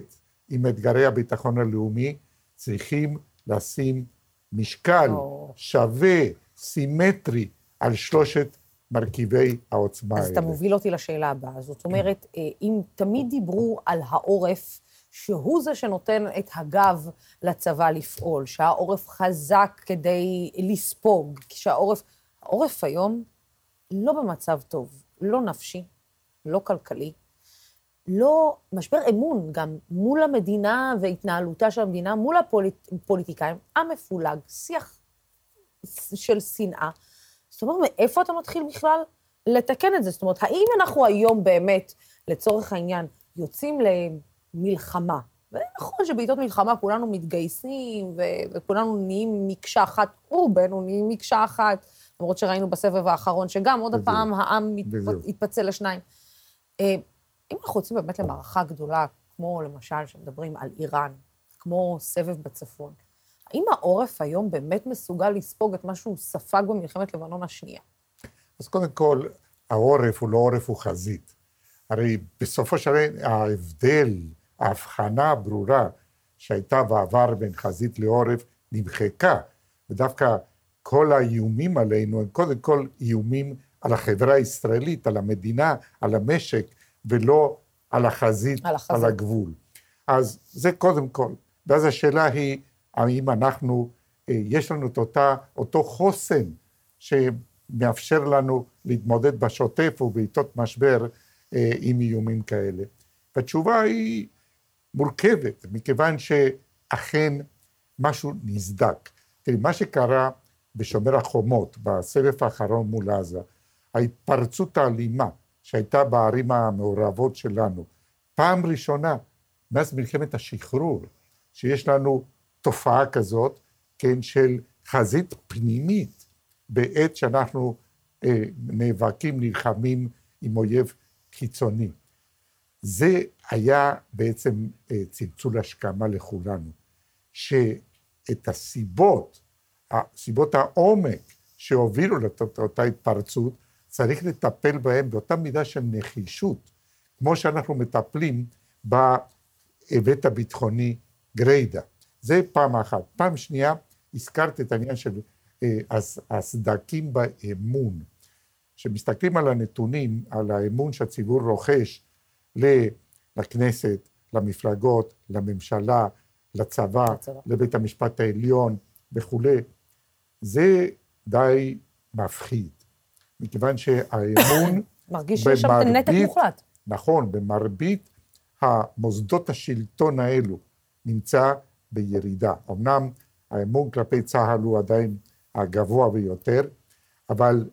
עם אתגרי הביטחון הלאומי, צריכים לשים משקל או... שווה, סימטרי, על שלושת מרכיבי העוצמה אז האלה. אז אתה מוביל אותי לשאלה הבאה. זאת אומרת, אה, אם תמיד דיברו על העורף, שהוא זה שנותן את הגב לצבא לפעול, שהעורף חזק כדי לספוג, שהעורף... העורף היום לא במצב טוב, לא נפשי, לא כלכלי, לא... משבר אמון גם מול המדינה והתנהלותה של המדינה, מול הפוליטיקאים, המפולג, שיח של שנאה. זאת אומרת, מאיפה אתה מתחיל בכלל לתקן את זה? זאת אומרת, האם אנחנו היום באמת, לצורך העניין, יוצאים למלחמה, ונכון שבעיתות מלחמה כולנו מתגייסים, ו- וכולנו נהיים מקשה אחת, רובנו נהיים מקשה אחת, למרות שראינו בסבב האחרון שגם עוד בדיוק. הפעם העם מת- התפצל לשניים. אה, אם אנחנו יוצאים באמת למערכה גדולה, כמו למשל, שמדברים על איראן, כמו סבב בצפון, האם העורף היום באמת מסוגל לספוג את מה שהוא ספג במלחמת לבנון השנייה? אז קודם כל, העורף הוא לא עורף, הוא חזית. הרי בסופו של דבר ההבדל, ההבחנה הברורה שהייתה בעבר בין חזית לעורף נמחקה, ודווקא כל האיומים עלינו הם קודם כל איומים על החברה הישראלית, על המדינה, על המשק, ולא על החזית, על, החזית. על הגבול. אז זה קודם כל. ואז השאלה היא, האם אנחנו, אה, יש לנו את אותה, אותו חוסן שמאפשר לנו להתמודד בשוטף ובעיתות משבר אה, עם איומים כאלה? והתשובה היא מורכבת, מכיוון שאכן משהו נסדק. תראי, מה שקרה בשומר החומות, בסבב האחרון מול עזה, ההתפרצות האלימה שהייתה בערים המעורבות שלנו, פעם ראשונה מאז מלחמת השחרור, שיש לנו תופעה כזאת, כן, של חזית פנימית, בעת שאנחנו אה, נאבקים, נלחמים עם אויב חיצוני. זה היה בעצם אה, צלצול השכמה לכולנו, שאת הסיבות, סיבות העומק שהובילו לאותה התפרצות, צריך לטפל בהן באותה מידה של נחישות, כמו שאנחנו מטפלים בהיבט הביטחוני גריידא. זה פעם אחת. פעם שנייה, הזכרת את העניין של אה, הסדקים באמון. כשמסתכלים על הנתונים, על האמון שהציבור רוכש לכנסת, למפלגות, לממשלה, לצבא, לצבא, לבית המשפט העליון וכולי, זה די מפחיד, מכיוון שהאמון... מרגיש שיש שם נתק מוחלט. נכון, במרבית המוסדות השלטון האלו נמצא בירידה. אמנם האמון כלפי צה"ל הוא עדיין הגבוה ביותר, אבל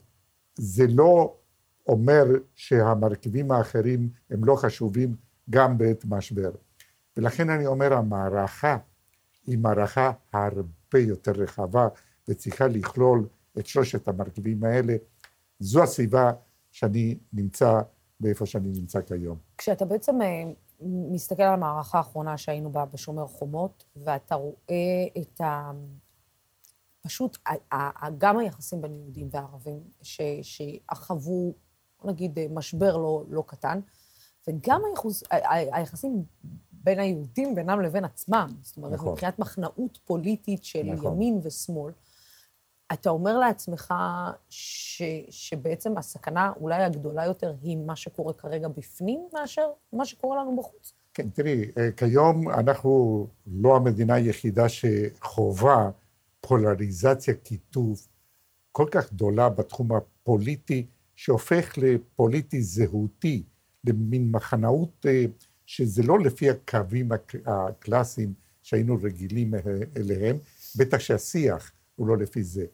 זה לא אומר שהמרכיבים האחרים הם לא חשובים גם בעת משבר. ולכן אני אומר, המערכה היא מערכה הרבה יותר רחבה וצריכה לכלול את שלושת המרכיבים האלה. זו הסיבה שאני נמצא באיפה שאני נמצא כיום. כשאתה בעצם אה, מסתכל על המערכה האחרונה שהיינו בה בשומר חומות, ואתה רואה את ה... פשוט, גם היחסים בין יהודים וערבים, שחוו, נגיד, משבר לא, לא קטן, וגם היחוס, היחסים בין היהודים בינם לבין עצמם. זאת אומרת, נכון. מבחינת מחנאות פוליטית של נכון. ימין ושמאל. אתה אומר לעצמך ש, שבעצם הסכנה אולי הגדולה יותר היא מה שקורה כרגע בפנים מאשר מה שקורה לנו בחוץ? כן, תראי, אה, כיום אנחנו לא המדינה היחידה שחווה פולריזציה, קיטוב כל כך גדולה בתחום הפוליטי, שהופך לפוליטי זהותי, למין מחנאות אה, שזה לא לפי הקווים הקלאסיים שהיינו רגילים אליהם, בטח שהשיח הוא לא לפי זה.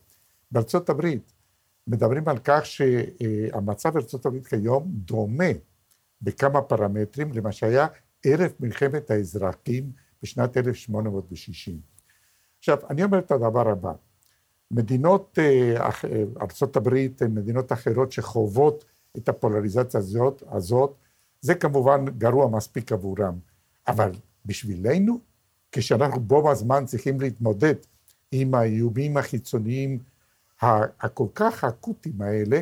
בארצות הברית מדברים על כך שהמצב בארצות הברית כיום דומה בכמה פרמטרים למה שהיה ערב מלחמת האזרחים בשנת 1860. עכשיו, אני אומר את הדבר הבא, מדינות אה, ארצות הברית, מדינות אחרות שחוות את הפולריזציה הזאת, הזאת, זה כמובן גרוע מספיק עבורם. אבל בשבילנו, כשאנחנו בו בזמן צריכים להתמודד עם האיומים החיצוניים הכל כך אקוטיים האלה,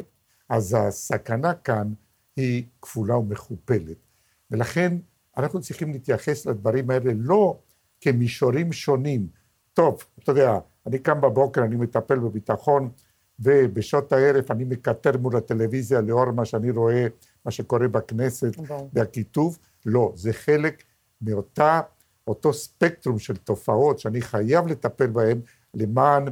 אז הסכנה כאן היא כפולה ומכופלת. ולכן אנחנו צריכים להתייחס לדברים האלה לא כמישורים שונים. טוב, אתה יודע, אני קם בבוקר, אני מטפל בביטחון, ובשעות הערב אני מקטר מול הטלוויזיה לאור מה שאני רואה, מה שקורה בכנסת, והכיתוב. לא, זה חלק מאותה, אותו ספקטרום של תופעות שאני חייב לטפל בהן למען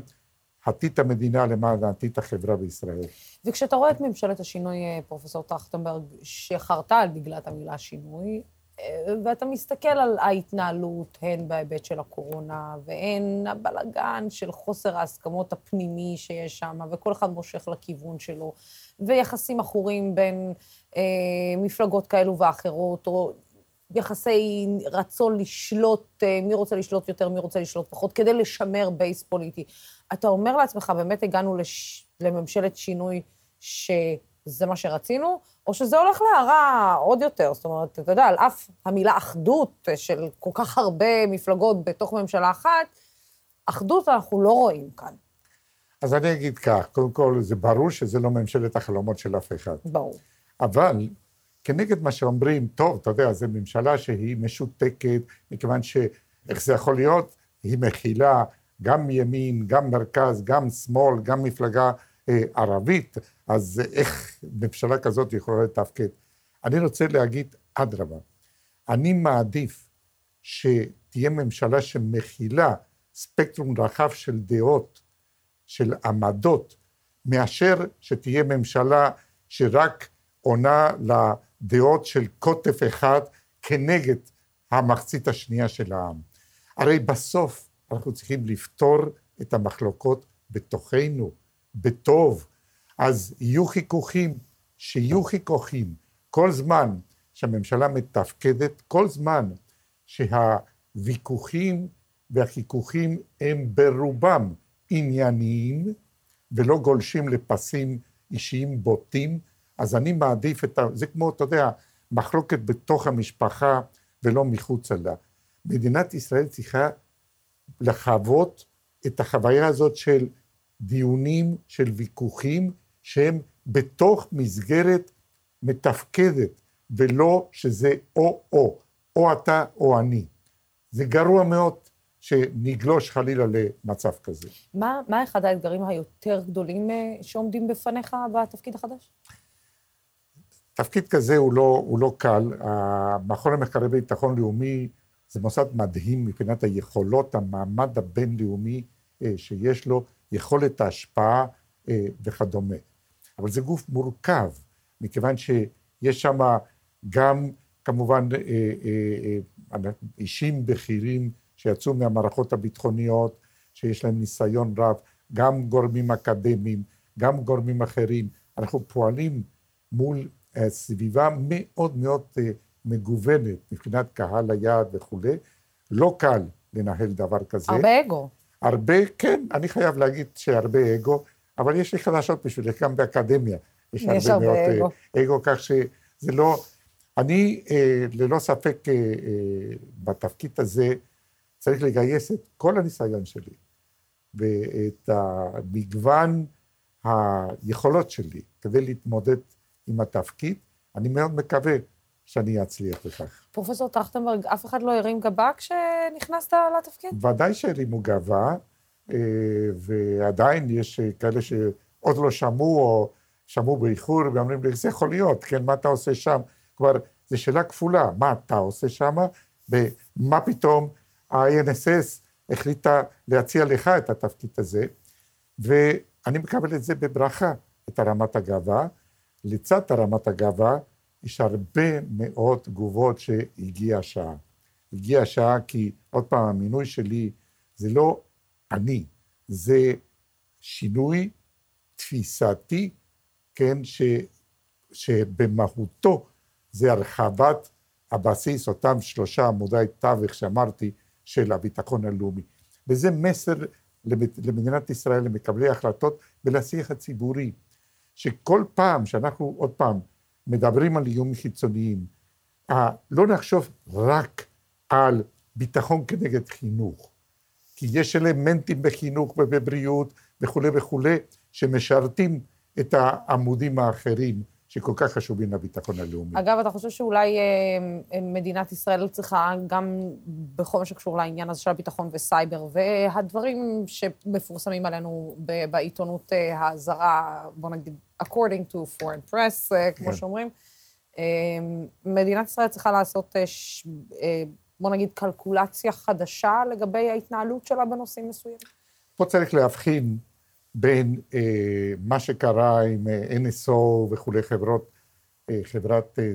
עתיד המדינה, למען עתיד החברה בישראל. וכשאתה רואה את ממשלת השינוי, אה, פרופסור טרכטנברג, שחרתה על דגלה את המילה שינוי, ואתה מסתכל על ההתנהלות, הן בהיבט של הקורונה, והן הבלגן של חוסר ההסכמות הפנימי שיש שם, וכל אחד מושך לכיוון שלו, ויחסים עכורים בין אה, מפלגות כאלו ואחרות, או יחסי רצון לשלוט, אה, מי רוצה לשלוט יותר, מי רוצה לשלוט פחות, כדי לשמר בייס פוליטי. אתה אומר לעצמך, באמת הגענו לש... לממשלת שינוי ש... זה מה שרצינו, או שזה הולך להרע עוד יותר. זאת אומרת, אתה יודע, על אף המילה אחדות של כל כך הרבה מפלגות בתוך ממשלה אחת, אחדות אנחנו לא רואים כאן. אז אני אגיד כך, קודם כל, זה ברור שזה לא ממשלת החלומות של אף אחד. ברור. אבל כנגד מה שאומרים, טוב, אתה יודע, זו ממשלה שהיא משותקת, מכיוון שאיך זה יכול להיות? היא מכילה גם ימין, גם מרכז, גם שמאל, גם מפלגה אה, ערבית, אז איך ממשלה כזאת יכולה לתפקד? אני רוצה להגיד, אדרבה, אני מעדיף שתהיה ממשלה שמכילה ספקטרום רחב של דעות, של עמדות, מאשר שתהיה ממשלה שרק עונה לדעות של קוטף אחד כנגד המחצית השנייה של העם. הרי בסוף אנחנו צריכים לפתור את המחלוקות בתוכנו, בטוב, אז יהיו חיכוכים, שיהיו חיכוכים. כל זמן שהממשלה מתפקדת, כל זמן שהוויכוחים והחיכוכים הם ברובם ענייניים ולא גולשים לפסים אישיים בוטים, אז אני מעדיף את ה... זה כמו, אתה יודע, מחלוקת בתוך המשפחה ולא מחוצה לה. מדינת ישראל צריכה לחוות את החוויה הזאת של דיונים, של ויכוחים, שהם בתוך מסגרת מתפקדת, ולא שזה או-או, או אתה או אני. זה גרוע מאוד שנגלוש חלילה למצב כזה. מה, מה אחד האתגרים היותר גדולים אה, שעומדים בפניך בתפקיד החדש? תפקיד כזה הוא לא, הוא לא קל. המכון למחקרי ביטחון לאומי זה מוסד מדהים מבחינת היכולות, המעמד הבינלאומי אה, שיש לו, יכולת ההשפעה אה, וכדומה. אבל זה גוף מורכב, מכיוון שיש שם גם כמובן אה, אה, אישים בכירים שיצאו מהמערכות הביטחוניות, שיש להם ניסיון רב, גם גורמים אקדמיים, גם גורמים אחרים. אנחנו פועלים מול סביבה מאוד מאוד מגוונת מבחינת קהל היעד וכולי. לא קל לנהל דבר כזה. הרבה אגו. הרבה, כן, אני חייב להגיד שהרבה אגו, אבל יש לי חדשות בשבילך, גם באקדמיה יש, יש הרבה מאוד אגו. אגו, כך שזה לא... אני, אה, ללא ספק, אה, אה, בתפקיד הזה צריך לגייס את כל הניסיון שלי ואת המגוון היכולות שלי כדי להתמודד עם התפקיד. אני מאוד מקווה שאני אצליח בכך. פרופסור טרכטנברג, אף אחד לא הרים גבה כשנכנסת לתפקיד? ודאי שהרימו גבה, ועדיין יש כאלה שעוד לא שמעו, או שמעו באיחור, ואומרים לי, זה יכול להיות, כן, מה אתה עושה שם? כבר, זו שאלה כפולה, מה אתה עושה שם, ומה פתאום ה-INSS החליטה להציע לך את התפקיד הזה, ואני מקבל את זה בברכה, את הרמת הגאווה. לצד הרמת הגאווה, יש הרבה מאוד תגובות שהגיעה השעה. הגיעה השעה כי, עוד פעם, המינוי שלי זה לא אני, זה שינוי תפיסתי, כן, ש, שבמהותו זה הרחבת הבסיס, אותם שלושה עמודי תווך שאמרתי, של הביטחון הלאומי. וזה מסר למדינת ישראל, למקבלי ההחלטות ולשיח הציבורי, שכל פעם שאנחנו עוד פעם מדברים על איומים חיצוניים, לא נחשוב רק על ביטחון כנגד חינוך, כי יש אלמנטים בחינוך ובבריאות וכולי וכולי שמשרתים את העמודים האחרים שכל כך חשובים לביטחון הלאומי. אגב, אתה חושב שאולי אה, אה, מדינת ישראל צריכה, גם בכל מה שקשור לעניין הזה של הביטחון וסייבר, והדברים שמפורסמים עלינו בעיתונות אה, הזרה, בוא נגיד, according to foreign press, כמו כן. שאומרים, מדינת ישראל צריכה לעשות, בוא נגיד, קלקולציה חדשה לגבי ההתנהלות שלה בנושאים מסוימים? פה צריך להבחין בין אה, מה שקרה עם אה, NSO וכולי, חברות, אה, חברת אה,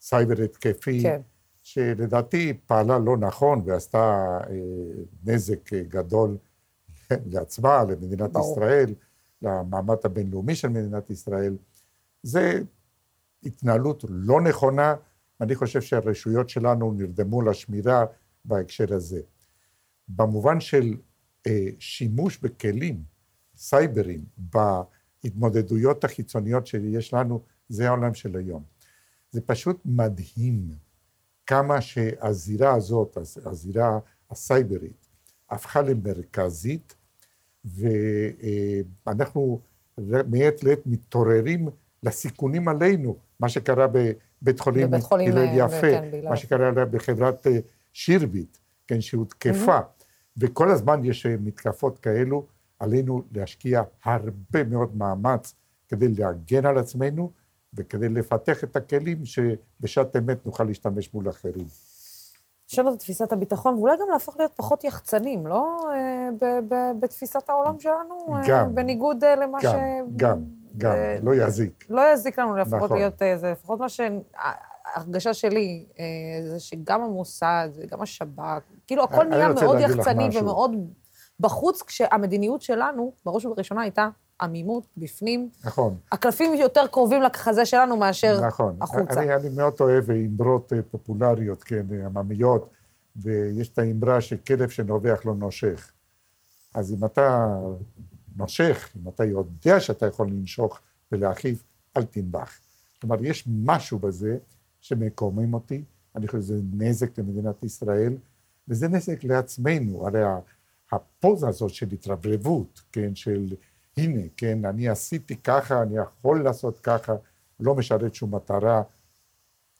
סייבר התקפי, כן. שלדעתי פעלה לא נכון ועשתה אה, נזק אה, גדול לעצמה, למדינת ברור. ישראל, למעמד הבינלאומי של מדינת ישראל. זה התנהלות לא נכונה, אני חושב שהרשויות שלנו נרדמו לשמירה בהקשר הזה. במובן של אה, שימוש בכלים, סייברים בהתמודדויות החיצוניות שיש לנו, זה העולם של היום. זה פשוט מדהים כמה שהזירה הזאת, הזירה הסייברית, הפכה למרכזית, ואנחנו מעת לעת מתעוררים לסיכונים עלינו, מה שקרה בבית חולים הלל אה, יפה, וכן, מה שקרה בחברת אה, שירביט, כן, שהותקפה, mm-hmm. וכל הזמן יש אה, מתקפות כאלו, עלינו להשקיע הרבה מאוד מאמץ כדי להגן על עצמנו וכדי לפתח את הכלים שבשעת אמת נוכל להשתמש מול אחרים. לשנות את תפיסת הביטחון, ואולי גם להפוך להיות פחות יחצנים, לא? אה, בתפיסת העולם שלנו? אה, גם. בניגוד אה, למה גם, ש... גם, גם, לא יזיק. לא יזיק לנו לפחות נכון. להיות זה, לפחות מה ש... ההרגשה שלי זה שגם המוסד וגם השב"כ, כאילו הכל נהיה מאוד יחצני ומאוד בחוץ, כשהמדיניות שלנו, בראש ובראשונה, הייתה עמימות בפנים. נכון. הקלפים יותר קרובים לחזה שלנו מאשר נכון. החוצה. אני, אני מאוד אוהב אמרות אה, פופולריות, כן, עממיות, ויש את האמרה שכלב שנובח לא נושך. אז אם אתה נושך, אם אתה יודע שאתה יכול לנשוך ולהכיף, אל תנבח. כלומר, יש משהו בזה שמקומם אותי, אני חושב שזה נזק למדינת ישראל, וזה נזק לעצמנו. הרי הפוזה הזאת של התרברבות, כן, של הנה, כן, אני עשיתי ככה, אני יכול לעשות ככה, לא משרת שום מטרה,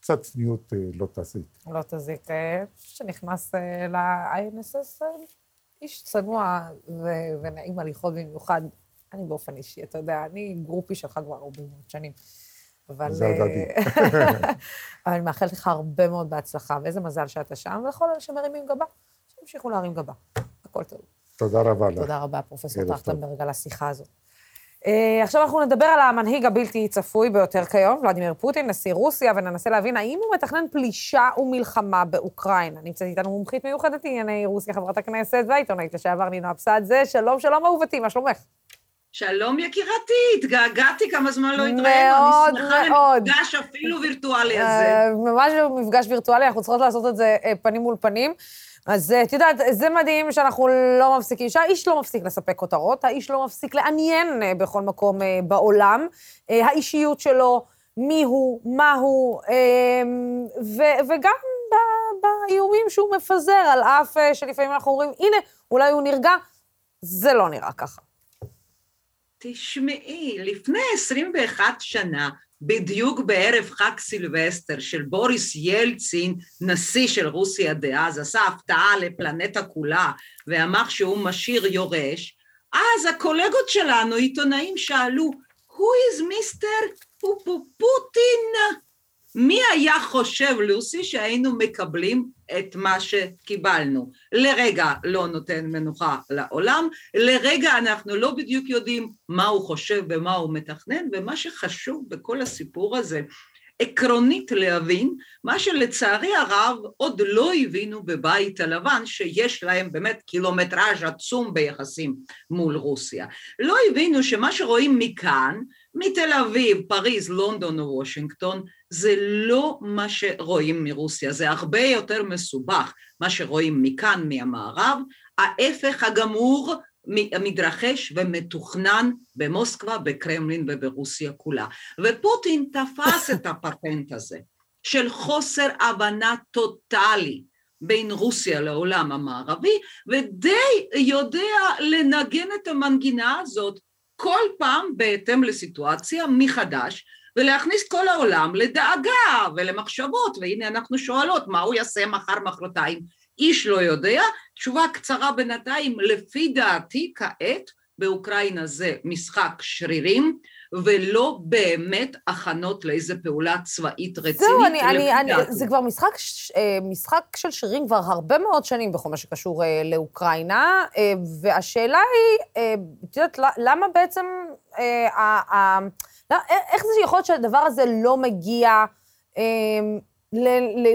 קצת צניעות אה, לא תזיק. לא תזיק. אה, שנכנס אה, ל-INSS, איש צנוע ונעים הליכות במיוחד. אני באופן אישי, אתה יודע, אני גרופי שלך כבר הרבה מאוד שנים. אבל... זה הדדי. אבל אני מאחלת לך הרבה מאוד בהצלחה, ואיזה מזל שאתה שם, ולכל אלה שמרימים גבה, שימשיכו להרים גבה. הכל טוב. תודה רבה לך. תודה רבה, פרופ' טרכטנברג, על השיחה הזאת. אה, עכשיו אנחנו נדבר על המנהיג הבלתי צפוי ביותר כיום, ולדימיר פוטין, נשיא רוסיה, וננסה להבין האם הוא מתכנן פלישה ומלחמה באוקראינה. נמצאת איתנו מומחית מיוחדת לענייני רוסיה, חברת הכנסת והעיתונאית לשעבר נינו אבסדזה. שלום, שלום אהובתי, מה שלומך? שלום יקירתי, התגעגעתי, כמה זמן לא התראינו, אני שמחה למפגש אפילו וירטואלי הזה. אה, ממש מפגש וירטואלי, אנחנו צריכות לעשות את זה אה, פנים מול פנים. אז את יודעת, זה מדהים שאנחנו לא מפסיקים, שהאיש לא מפסיק לספק כותרות, האיש לא מפסיק לעניין אה, בכל מקום אה, בעולם. אה, האישיות שלו מי הוא, מה הוא, אמ, ו- וגם באיומים שהוא מפזר, על אף אה, שלפעמים אנחנו אומרים, הנה, אולי הוא נרגע, זה לא נראה ככה. תשמעי, לפני 21 שנה, בדיוק בערב חג סילבסטר של בוריס ילצין, נשיא של רוסיה דאז, עשה הפתעה לפלנטה כולה ואמר שהוא משאיר יורש, אז הקולגות שלנו, עיתונאים, שאלו, who is Mr. פופופוטין? מי היה חושב, לוסי, שהיינו מקבלים את מה שקיבלנו? לרגע לא נותן מנוחה לעולם, לרגע אנחנו לא בדיוק יודעים מה הוא חושב ומה הוא מתכנן, ומה שחשוב בכל הסיפור הזה, עקרונית להבין, מה שלצערי הרב עוד לא הבינו בבית הלבן, שיש להם באמת קילומטראז' עצום ביחסים מול רוסיה. לא הבינו שמה שרואים מכאן, מתל אביב, פריז, לונדון או וושינגטון, זה לא מה שרואים מרוסיה, זה הרבה יותר מסובך, מה שרואים מכאן, מהמערב, ההפך הגמור מתרחש ומתוכנן במוסקבה, בקרמלין וברוסיה כולה. ופוטין תפס את הפטנט הזה של חוסר הבנה טוטאלי בין רוסיה לעולם המערבי, ודי יודע לנגן את המנגינה הזאת כל פעם בהתאם לסיטואציה מחדש, ולהכניס כל העולם לדאגה ולמחשבות, והנה אנחנו שואלות מה הוא יעשה מחר מחרתיים, איש לא יודע, תשובה קצרה בינתיים, לפי דעתי כעת באוקראינה זה משחק שרירים, ולא באמת הכנות לאיזה פעולה צבאית רצינית. זהו, אני, אני, אני, זה כבר משחק, אה, משחק של שרירים כבר הרבה מאוד שנים בכל מה שקשור אה, לאוקראינה, אה, והשאלה היא, את יודעת, למה בעצם, איך זה יכול להיות שהדבר הזה לא מגיע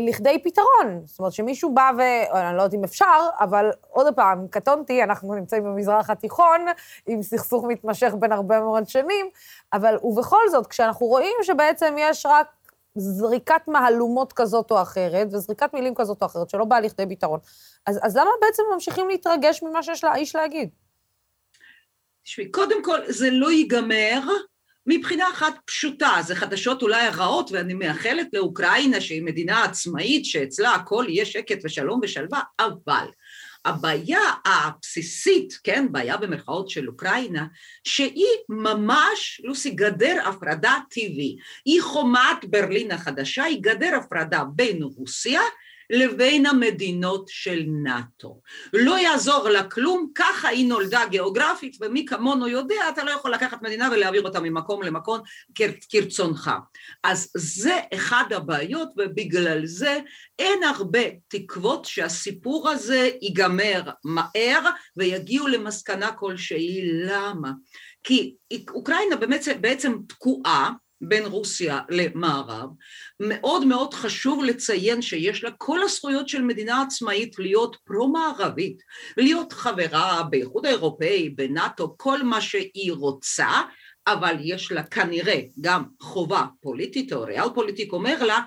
לכדי פתרון. זאת אומרת, שמישהו בא ו... אני לא יודעת אם אפשר, אבל עוד פעם, קטונתי, אנחנו נמצאים במזרח התיכון, עם סכסוך מתמשך בין הרבה מאוד שנים, אבל ובכל זאת, כשאנחנו רואים שבעצם יש רק זריקת מהלומות כזאת או אחרת, וזריקת מילים כזאת או אחרת, שלא באה לכדי פתרון, אז, אז למה בעצם ממשיכים להתרגש ממה שיש לאיש להגיד? תשמעי, קודם כל, זה לא ייגמר מבחינה אחת פשוטה, זה חדשות אולי רעות, ואני מאחלת לאוקראינה שהיא מדינה עצמאית, שאצלה הכל יהיה שקט ושלום ושלווה, אבל הבעיה הבסיסית, כן, בעיה במרכאות של אוקראינה, שהיא ממש, לוסי, גדר הפרדה טבעי. היא חומת ברלין החדשה, היא גדר הפרדה בין רוסיה לבין המדינות של נאט"ו. לא יעזור לה כלום, ככה היא נולדה גיאוגרפית, ומי כמונו יודע, אתה לא יכול לקחת מדינה ולהעביר אותה ממקום למקום כרצונך. אז זה אחד הבעיות, ובגלל זה אין הרבה תקוות שהסיפור הזה ייגמר מהר ויגיעו למסקנה כלשהי. למה? כי אוקראינה בעצם, בעצם תקועה בין רוסיה למערב. מאוד מאוד חשוב לציין שיש לה כל הזכויות של מדינה עצמאית להיות פרו-מערבית, להיות חברה באיחוד האירופאי, בנאט"ו, כל מה שהיא רוצה, אבל יש לה כנראה גם חובה פוליטית, או ריאל פוליטיק אומר לה,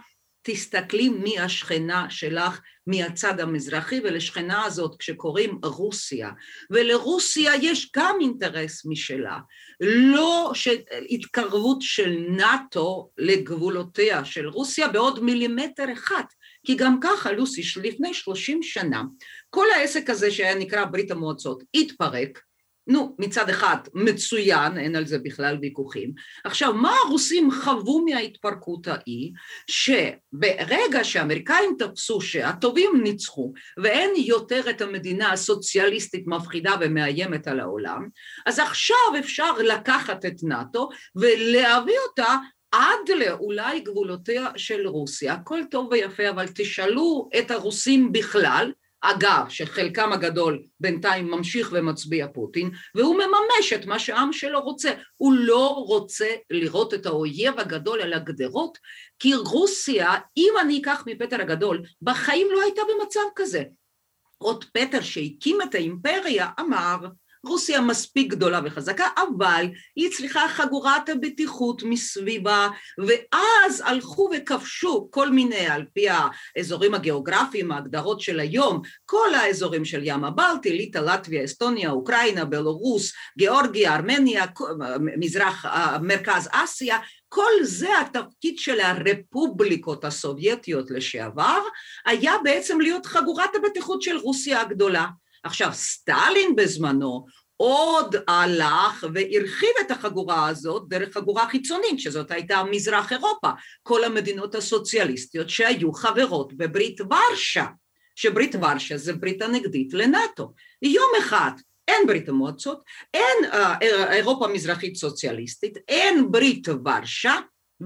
תסתכלי מי השכנה שלך מהצד המזרחי ולשכנה הזאת כשקוראים רוסיה. ולרוסיה יש גם אינטרס משלה. לא התקרבות של נאט"ו לגבולותיה של רוסיה בעוד מילימטר אחד כי גם ככה לוסי לפני שלושים שנה כל העסק הזה שהיה נקרא ברית המועצות התפרק נו, מצד אחד מצוין, אין על זה בכלל ויכוחים. עכשיו, מה הרוסים חוו מההתפרקות ההיא? שברגע שהאמריקאים תפסו שהטובים ניצחו ואין יותר את המדינה הסוציאליסטית מפחידה ומאיימת על העולם, אז עכשיו אפשר לקחת את נאט"ו ולהביא אותה עד לאולי גבולותיה של רוסיה. הכל טוב ויפה, אבל תשאלו את הרוסים בכלל, אגב, שחלקם הגדול בינתיים ממשיך ומצביע פוטין, והוא מממש את מה שהעם שלו רוצה. הוא לא רוצה לראות את האויב הגדול על הגדרות, כי רוסיה, אם אני אקח מפטר הגדול, בחיים לא הייתה במצב כזה. עוד פטר שהקים את האימפריה אמר, רוסיה מספיק גדולה וחזקה, אבל היא צריכה חגורת הבטיחות מסביבה, ואז הלכו וכבשו כל מיני, על פי האזורים הגיאוגרפיים, ההגדרות של היום, כל האזורים של ים הבלטי, ליטא, לטביה, אסטוניה, אוקראינה, בלרוס, גיאורגיה, ארמניה, מזרח, מרכז אסיה, כל זה התפקיד של הרפובליקות הסובייטיות לשעבר, היה בעצם להיות חגורת הבטיחות של רוסיה הגדולה. עכשיו, סטלין בזמנו עוד הלך והרחיב את החגורה הזאת דרך חגורה חיצונית, שזאת הייתה מזרח אירופה, כל המדינות הסוציאליסטיות שהיו חברות בברית ורשה, שברית ורשה זה ברית הנגדית לנאט"ו. יום אחד אין ברית המועצות, אין אה, אירופה מזרחית סוציאליסטית, אין ברית ורשה,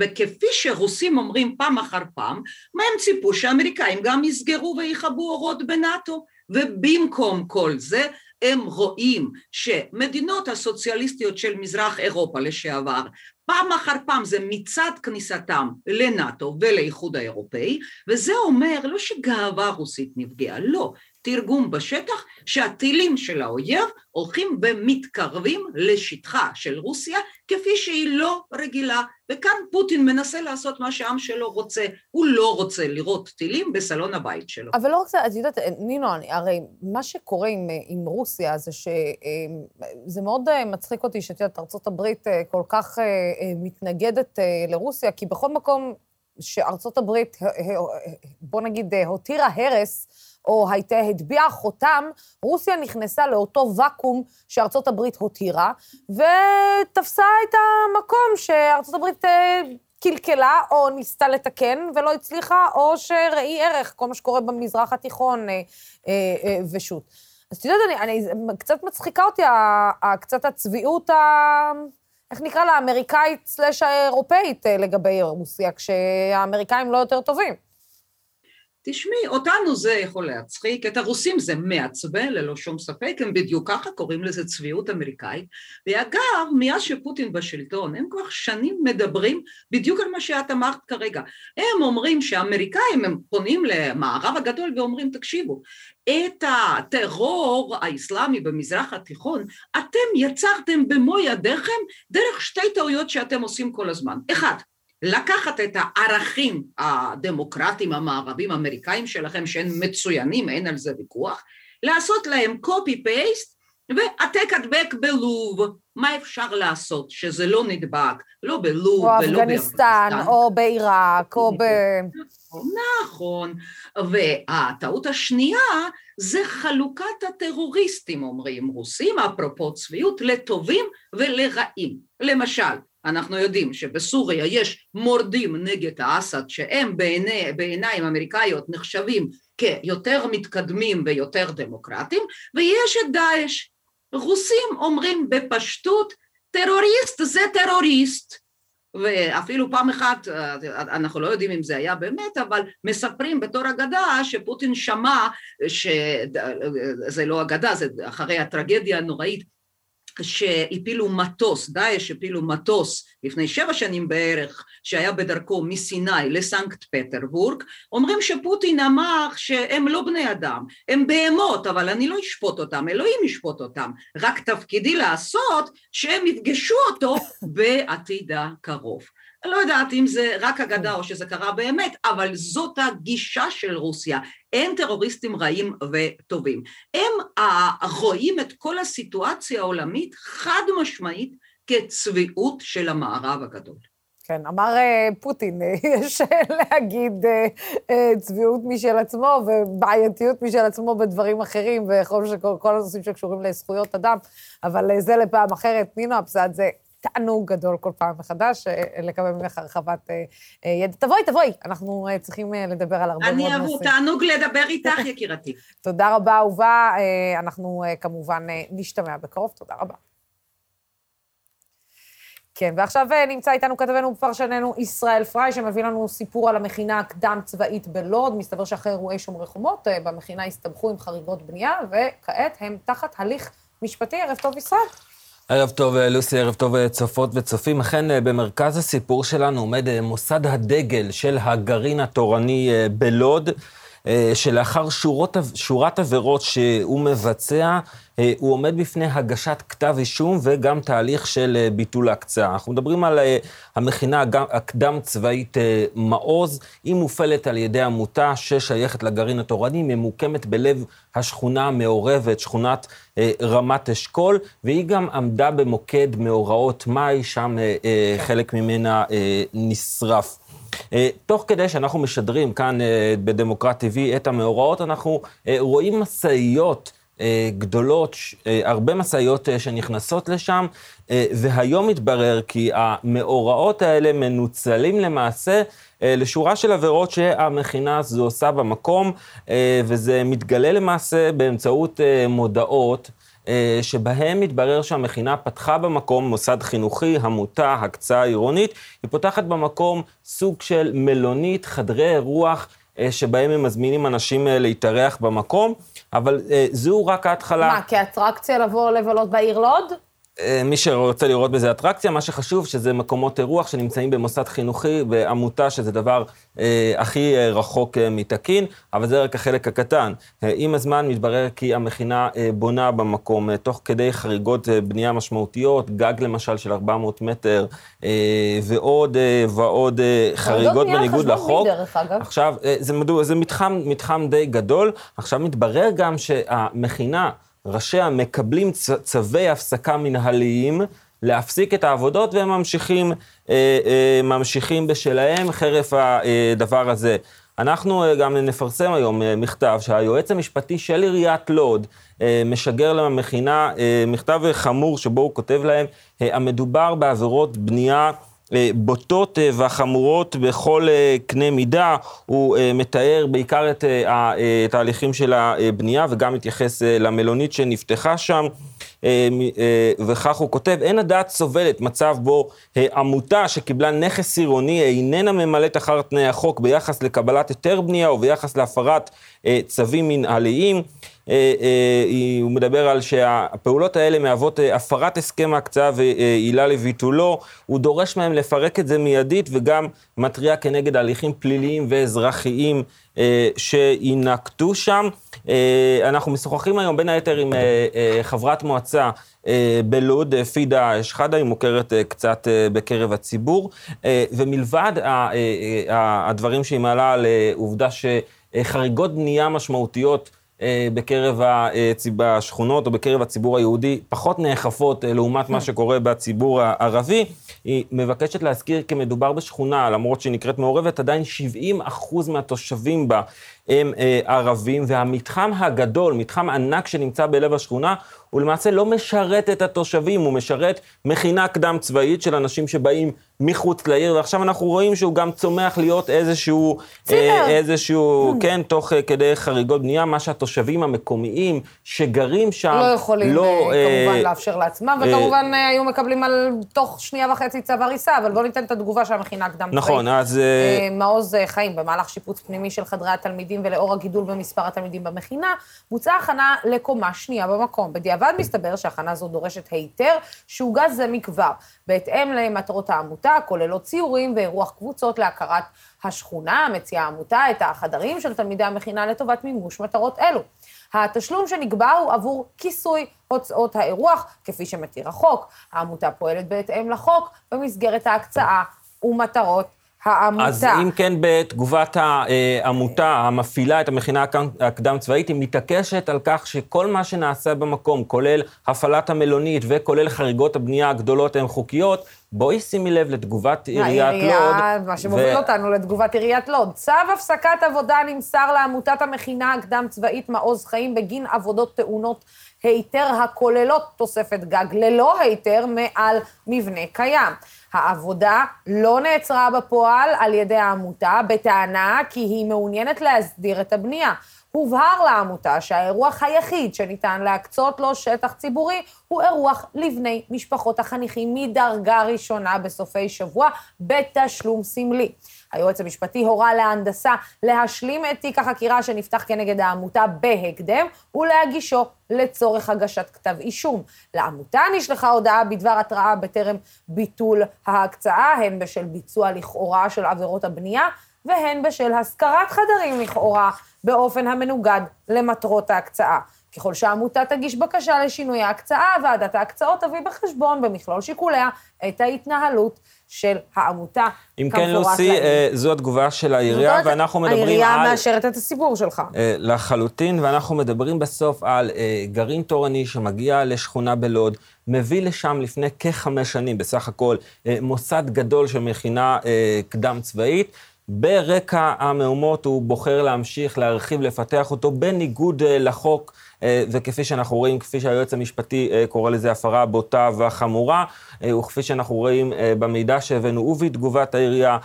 וכפי שרוסים אומרים פעם אחר פעם, מה הם ציפו שהאמריקאים גם יסגרו ויכבו אורות בנאט"ו, ובמקום כל זה הם רואים שמדינות הסוציאליסטיות של מזרח אירופה לשעבר פעם אחר פעם זה מצד כניסתם לנאט"ו ולאיחוד האירופאי וזה אומר לא שגאווה רוסית נפגעה, לא, תרגום בשטח שהטילים של האויב הולכים ומתקרבים לשטחה של רוסיה כפי שהיא לא רגילה וכאן פוטין מנסה לעשות מה שהעם שלו רוצה, הוא לא רוצה לראות טילים בסלון הבית שלו. אבל לא רק זה, את יודעת, נינו, הרי מה שקורה עם, עם רוסיה זה שזה מאוד אה, מצחיק אותי שאת יודעת, ארה"ב אה, כל כך אה, מתנגדת לרוסיה, כי בכל מקום שארה"ב, בוא נגיד, הותירה הרס, או הייתה, הטביעה חותם, רוסיה נכנסה לאותו ואקום שארצות הברית הותירה, ותפסה את המקום שארצות הברית אה, קלקלה, או ניסתה לתקן ולא הצליחה, או שראי ערך, כל מה שקורה במזרח התיכון אה, אה, ושות'. אז את יודעת, אני, אני, קצת מצחיקה אותי, קצת הצביעות ה... איך נקרא לה, האמריקאית סלאש האירופאית לגבי רוסיה, כשהאמריקאים לא יותר טובים. תשמעי, אותנו זה יכול להצחיק, את הרוסים זה מעצבן ללא שום ספק, הם בדיוק ככה קוראים לזה צביעות אמריקאית, ואגב, מאז שפוטין בשלטון, הם כבר שנים מדברים בדיוק על מה שאת אמרת כרגע, הם אומרים שהאמריקאים, הם פונים למערב הגדול ואומרים, תקשיבו, את הטרור האסלאמי במזרח התיכון, אתם יצרתם במו ידיכם דרך שתי טעויות שאתם עושים כל הזמן. אחד, לקחת את הערכים הדמוקרטיים המערבים האמריקאים שלכם שהם מצוינים, אין על זה ויכוח, לעשות להם copy paste והעתק הדבק בלוב, מה אפשר לעשות שזה לא נדבק, לא בלוב ולא באפגניסטן. או אפגניסטן, או בעיראק, או ב... נכון, והטעות השנייה זה חלוקת הטרוריסטים, אומרים רוסים, אפרופו צביעות, לטובים ולרעים. למשל, אנחנו יודעים שבסוריה יש מורדים נגד אסד שהם בעיני, בעיניים אמריקאיות נחשבים כיותר מתקדמים ויותר דמוקרטיים ויש את דאעש. רוסים אומרים בפשטות טרוריסט זה טרוריסט ואפילו פעם אחת, אנחנו לא יודעים אם זה היה באמת, אבל מספרים בתור אגדה שפוטין שמע, שזה לא אגדה, זה אחרי הטרגדיה הנוראית שהפילו מטוס, דאעש הפילו מטוס לפני שבע שנים בערך שהיה בדרכו מסיני לסנקט פטרבורג, אומרים שפוטין אמר שהם לא בני אדם, הם בהמות אבל אני לא אשפוט אותם, אלוהים ישפוט אותם, רק תפקידי לעשות שהם יפגשו אותו בעתיד הקרוב. לא יודעת אם זה רק אגדה או שזה קרה באמת, אבל זאת הגישה של רוסיה. אין טרוריסטים רעים וטובים. הם רואים את כל הסיטואציה העולמית חד משמעית כצביעות של המערב הגדול. כן, אמר uh, פוטין, יש להגיד צביעות משל עצמו ובעייתיות משל עצמו בדברים אחרים, וכל הנושאים שקשורים לזכויות אדם, אבל זה לפעם אחרת. נינו אבסד, זה תענוג גדול כל פעם מחדש, אה, לקבל ממך הרחבת אה, אה, ידע. תבואי, תבואי, אנחנו צריכים לדבר על הרבה מאוד נושאים. אני אבוא, תענוג לדבר איתך, יקירתי. תודה רבה, אהובה. אנחנו כמובן נשתמע בקרוב. תודה רבה. כן, ועכשיו נמצא איתנו כתבנו ופרשננו ישראל פריי, שמביא לנו סיפור על המכינה הקדם-צבאית בלוד. מסתבר שאחרי אירועי שומרי חומות, במכינה הסתבכו עם חריגות בנייה, וכעת הם תחת הליך משפטי. ערב טוב, ישראל. ערב טוב, לוסי, ערב טוב, צופות וצופים. אכן, אה, במרכז הסיפור שלנו עומד אה, מוסד הדגל של הגרעין התורני אה, בלוד. אה, שלאחר שורות, שורת עבירות שהוא מבצע, אה, הוא עומד בפני הגשת כתב אישום וגם תהליך של אה, ביטול ההקצאה. אנחנו מדברים על המכינה הקדם-צבאית מעוז, היא מופעלת על ידי עמותה ששייכת לגרעין התורני, ממוקמת בלב השכונה המעורבת, שכונת רמת אשכול, והיא גם עמדה במוקד מאורעות מאי, שם חלק ממנה נשרף. אה, תוך כדי שאנחנו משדרים כאן אה, בדמוקרט TV את המאורעות, אנחנו אה, רואים משאיות גדולות, הרבה משאיות שנכנסות לשם, והיום מתברר כי המאורעות האלה מנוצלים למעשה לשורה של עבירות שהמכינה הזו עושה במקום, וזה מתגלה למעשה באמצעות מודעות. אה, שבהם מתברר שהמכינה פתחה במקום מוסד חינוכי, עמותה, הקצאה עירונית, היא פותחת במקום סוג של מלונית, חדרי אירוח. אה, שבהם הם מזמינים אנשים אה, להתארח במקום, אבל זו רק ההתחלה. מה, כאטרקציה לבוא לבלות בעיר לוד? אה, מי שרוצה לראות בזה אטרקציה, מה שחשוב שזה מקומות אירוח שנמצאים במוסד חינוכי, בעמותה, שזה דבר אה, הכי אה, רחוק אה, מתקין, אבל זה רק החלק הקטן. אה, עם הזמן מתברר כי המכינה אה, בונה במקום, אה, תוך כדי חריגות אה, בנייה משמעותיות, גג למשל של 400 מטר, אה, ועוד אה, ועוד אה, חריגות בניגוד לחוק. דרך אגב. עכשיו, אה, זה, מדוע, זה מתחם, מתחם די גדול. עכשיו מתברר גם שהמכינה... ראשיה מקבלים צווי הפסקה מנהליים להפסיק את העבודות, והם ממשיכים, אה, אה, ממשיכים בשלהם חרף הדבר הזה. אנחנו אה, גם נפרסם היום מכתב שהיועץ המשפטי של עיריית לוד משגר למכינה מכתב חמור שבו הוא כותב להם, המדובר בעבירות בנייה אה, בוטות אה, והחמורות בכל אה, קנה מידה. הוא מתאר בעיקר את התהליכים של הבנייה וגם מתייחס למלונית שנפתחה שם. וכך הוא כותב, אין הדעת סובלת מצב בו עמותה שקיבלה נכס עירוני איננה ממלאת אחר תנאי החוק ביחס לקבלת היתר בנייה או ביחס להפרת צווים מנהליים. אה, אה, הוא מדבר על שהפעולות האלה מהוות אה, הפרת הסכם ההקצאה ועילה לביטולו. הוא דורש מהם לפרק את זה מיידית וגם מתריע כנגד הליכים פליליים ואזרחיים שיינקטו שם. אנחנו משוחחים היום בין היתר עם חברת מועצה בלוד, פידה שחאדה, היא מוכרת קצת בקרב הציבור, ומלבד הדברים שהיא מעלה על עובדה שחריגות בנייה משמעותיות אה, בקרב השכונות או בקרב הציבור היהודי פחות נאכפות אה, לעומת מה שקורה בציבור הערבי. היא מבקשת להזכיר כי מדובר בשכונה, למרות שהיא נקראת מעורבת, עדיין 70 אחוז מהתושבים בה הם אה, ערבים, והמתחם הגדול, מתחם ענק שנמצא בלב השכונה, הוא למעשה לא משרת את התושבים, הוא משרת מכינה קדם צבאית של אנשים שבאים מחוץ לעיר, ועכשיו אנחנו רואים שהוא גם צומח להיות איזשהו, אה, איזשהו, mm. כן, תוך אה, כדי חריגות בנייה, מה שהתושבים המקומיים שגרים שם, לא יכולים לא, אה, כמובן לאפשר לעצמם, אה, וכמובן אה, היו מקבלים על תוך שנייה וחצי צו הריסה, אבל בואו ניתן את התגובה של המכינה הקדם צבאית. נכון, אז... אה, מעוז חיים, במהלך שיפוץ פנימי של חדרי התלמידים ולאור הגידול במספר התלמידים במכינה, בוצעה הכנה לקומה שנייה במקום. בדיעבד מסתבר שהכנה זו דורשת היתר שהוגש זה מכבר, בהתאם למטרות העמותה, כוללות ציורים ואירוח קבוצות להכרת השכונה, מציעה העמותה את החדרים של תלמידי המכינה לטובת מימוש מטרות אלו. התשלום שנקבע הוא עבור כיסוי הוצאות האירוח, כפי שמתיר החוק. העמותה פועלת בהתאם לחוק במסגרת ההקצאה ומטרות העמותה. אז אם כן, בתגובת העמותה המפעילה את המכינה הקדם-צבאית, היא מתעקשת על כך שכל מה שנעשה במקום, כולל הפעלת המלונית וכולל חריגות הבנייה הגדולות, הן חוקיות. בואי שימי לב לתגובת עיריית לוד. מה שמוביל ו... אותנו לתגובת עיריית לוד. צו הפסקת עבודה נמסר לעמותת המכינה הקדם-צבאית מעוז חיים בגין עבודות טעונות היתר הכוללות תוספת גג ללא היתר מעל מבנה קיים. העבודה לא נעצרה בפועל על ידי העמותה בטענה כי היא מעוניינת להסדיר את הבנייה. הובהר לעמותה שהאירוח היחיד שניתן להקצות לו שטח ציבורי הוא אירוח לבני משפחות החניכים מדרגה ראשונה בסופי שבוע בתשלום סמלי. היועץ המשפטי הורה להנדסה להשלים את תיק החקירה שנפתח כנגד העמותה בהקדם ולהגישו לצורך הגשת כתב אישום. לעמותה נשלחה הודעה בדבר התראה בטרם ביטול ההקצאה, הן בשל ביצוע לכאורה של עבירות הבנייה והן בשל השכרת חדרים לכאורה באופן המנוגד למטרות ההקצאה. ככל שהעמותה תגיש בקשה לשינוי ההקצאה, ועדת ההקצאות תביא בחשבון במכלול שיקוליה את ההתנהלות של העמותה. אם כן, לוסי, אה, זו התגובה של העירייה, ואנחנו מדברים על... העירייה מאשרת את הסיפור שלך. אה, לחלוטין, ואנחנו מדברים בסוף על אה, גרעין תורני שמגיע לשכונה בלוד, מביא לשם לפני כחמש שנים בסך הכל מוסד גדול של מכינה קדם צבאית. ברקע המהומות הוא בוחר להמשיך, להרחיב, לפתח אותו, בניגוד לחוק. אה, וכפי שאנחנו רואים, כפי שהיועץ המשפטי אה, קורא לזה הפרה בוטה וחמורה, אה, וכפי שאנחנו רואים במידע שהבאנו ובתגובת העירייה,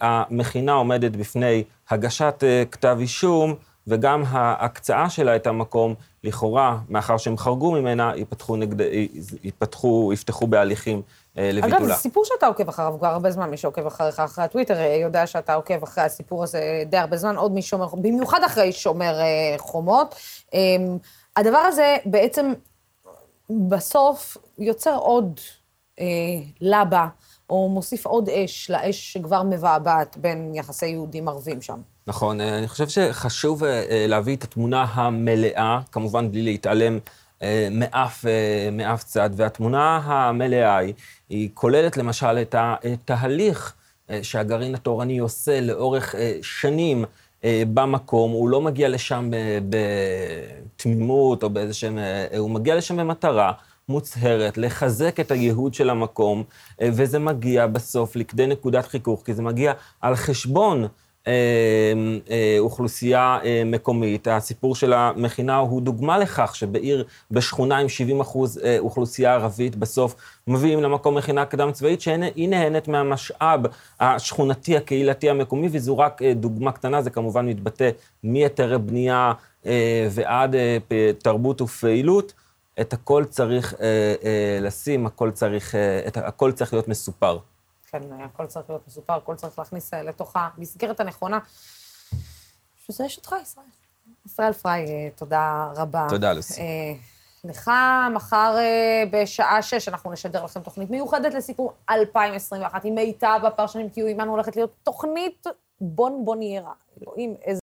המכינה עומדת בפני הגשת כתב אישום, וגם ההקצאה שלה את המקום, לכאורה, מאחר שהם חרגו ממנה, יפתחו, נגד, יפתחו, יפתחו בהליכים לביטולה. אגב, זה סיפור שאתה עוקב אחריו כבר הרבה זמן, מי שעוקב אחריך אחרי הטוויטר יודע שאתה עוקב אחרי הסיפור הזה די הרבה זמן, עוד משומר, במיוחד אחרי שומר חומות. אמ, הדבר הזה בעצם בסוף יוצר עוד אה, לבה, או מוסיף עוד אש לאש שכבר מבעבעת בין יחסי יהודים ערבים שם. נכון, אה, אני חושב שחשוב אה, להביא את התמונה המלאה, כמובן בלי להתעלם מאף, מאף צד, והתמונה המלאה היא, היא כוללת למשל את התהליך שהגרעין התורני עושה לאורך שנים. אה, במקום, הוא לא מגיע לשם בתמימות או באיזה שהם... אה, הוא מגיע לשם במטרה מוצהרת, לחזק את הייהוד של המקום, אה, וזה מגיע בסוף לכדי נקודת חיכוך, כי זה מגיע על חשבון אה, אה, אוכלוסייה אה, מקומית. הסיפור של המכינה הוא דוגמה לכך שבעיר, בשכונה עם 70 אחוז אוכלוסייה ערבית, בסוף מביאים למקום מכינה קדם צבאית, שהיא נהנית מהמשאב השכונתי, הקהילתי, המקומי, וזו רק דוגמה קטנה, זה כמובן מתבטא מהיתרי בנייה ועד תרבות ופעילות. את הכל צריך לשים, הכל צריך, הכל צריך להיות מסופר. כן, הכל צריך להיות מסופר, הכל צריך להכניס אה, לתוך המסגרת הנכונה. שזה יש אותך, ישראל. ישראל פריי, אה, תודה רבה. תודה, לוסי. אה, לך, מחר בשעה שש אנחנו נשדר לכם תוכנית מיוחדת לסיכום 2021 עם מיטב הפרשנים, כי הוא עימנו הולכת להיות תוכנית בון בוניירה. אלוהים, איזה...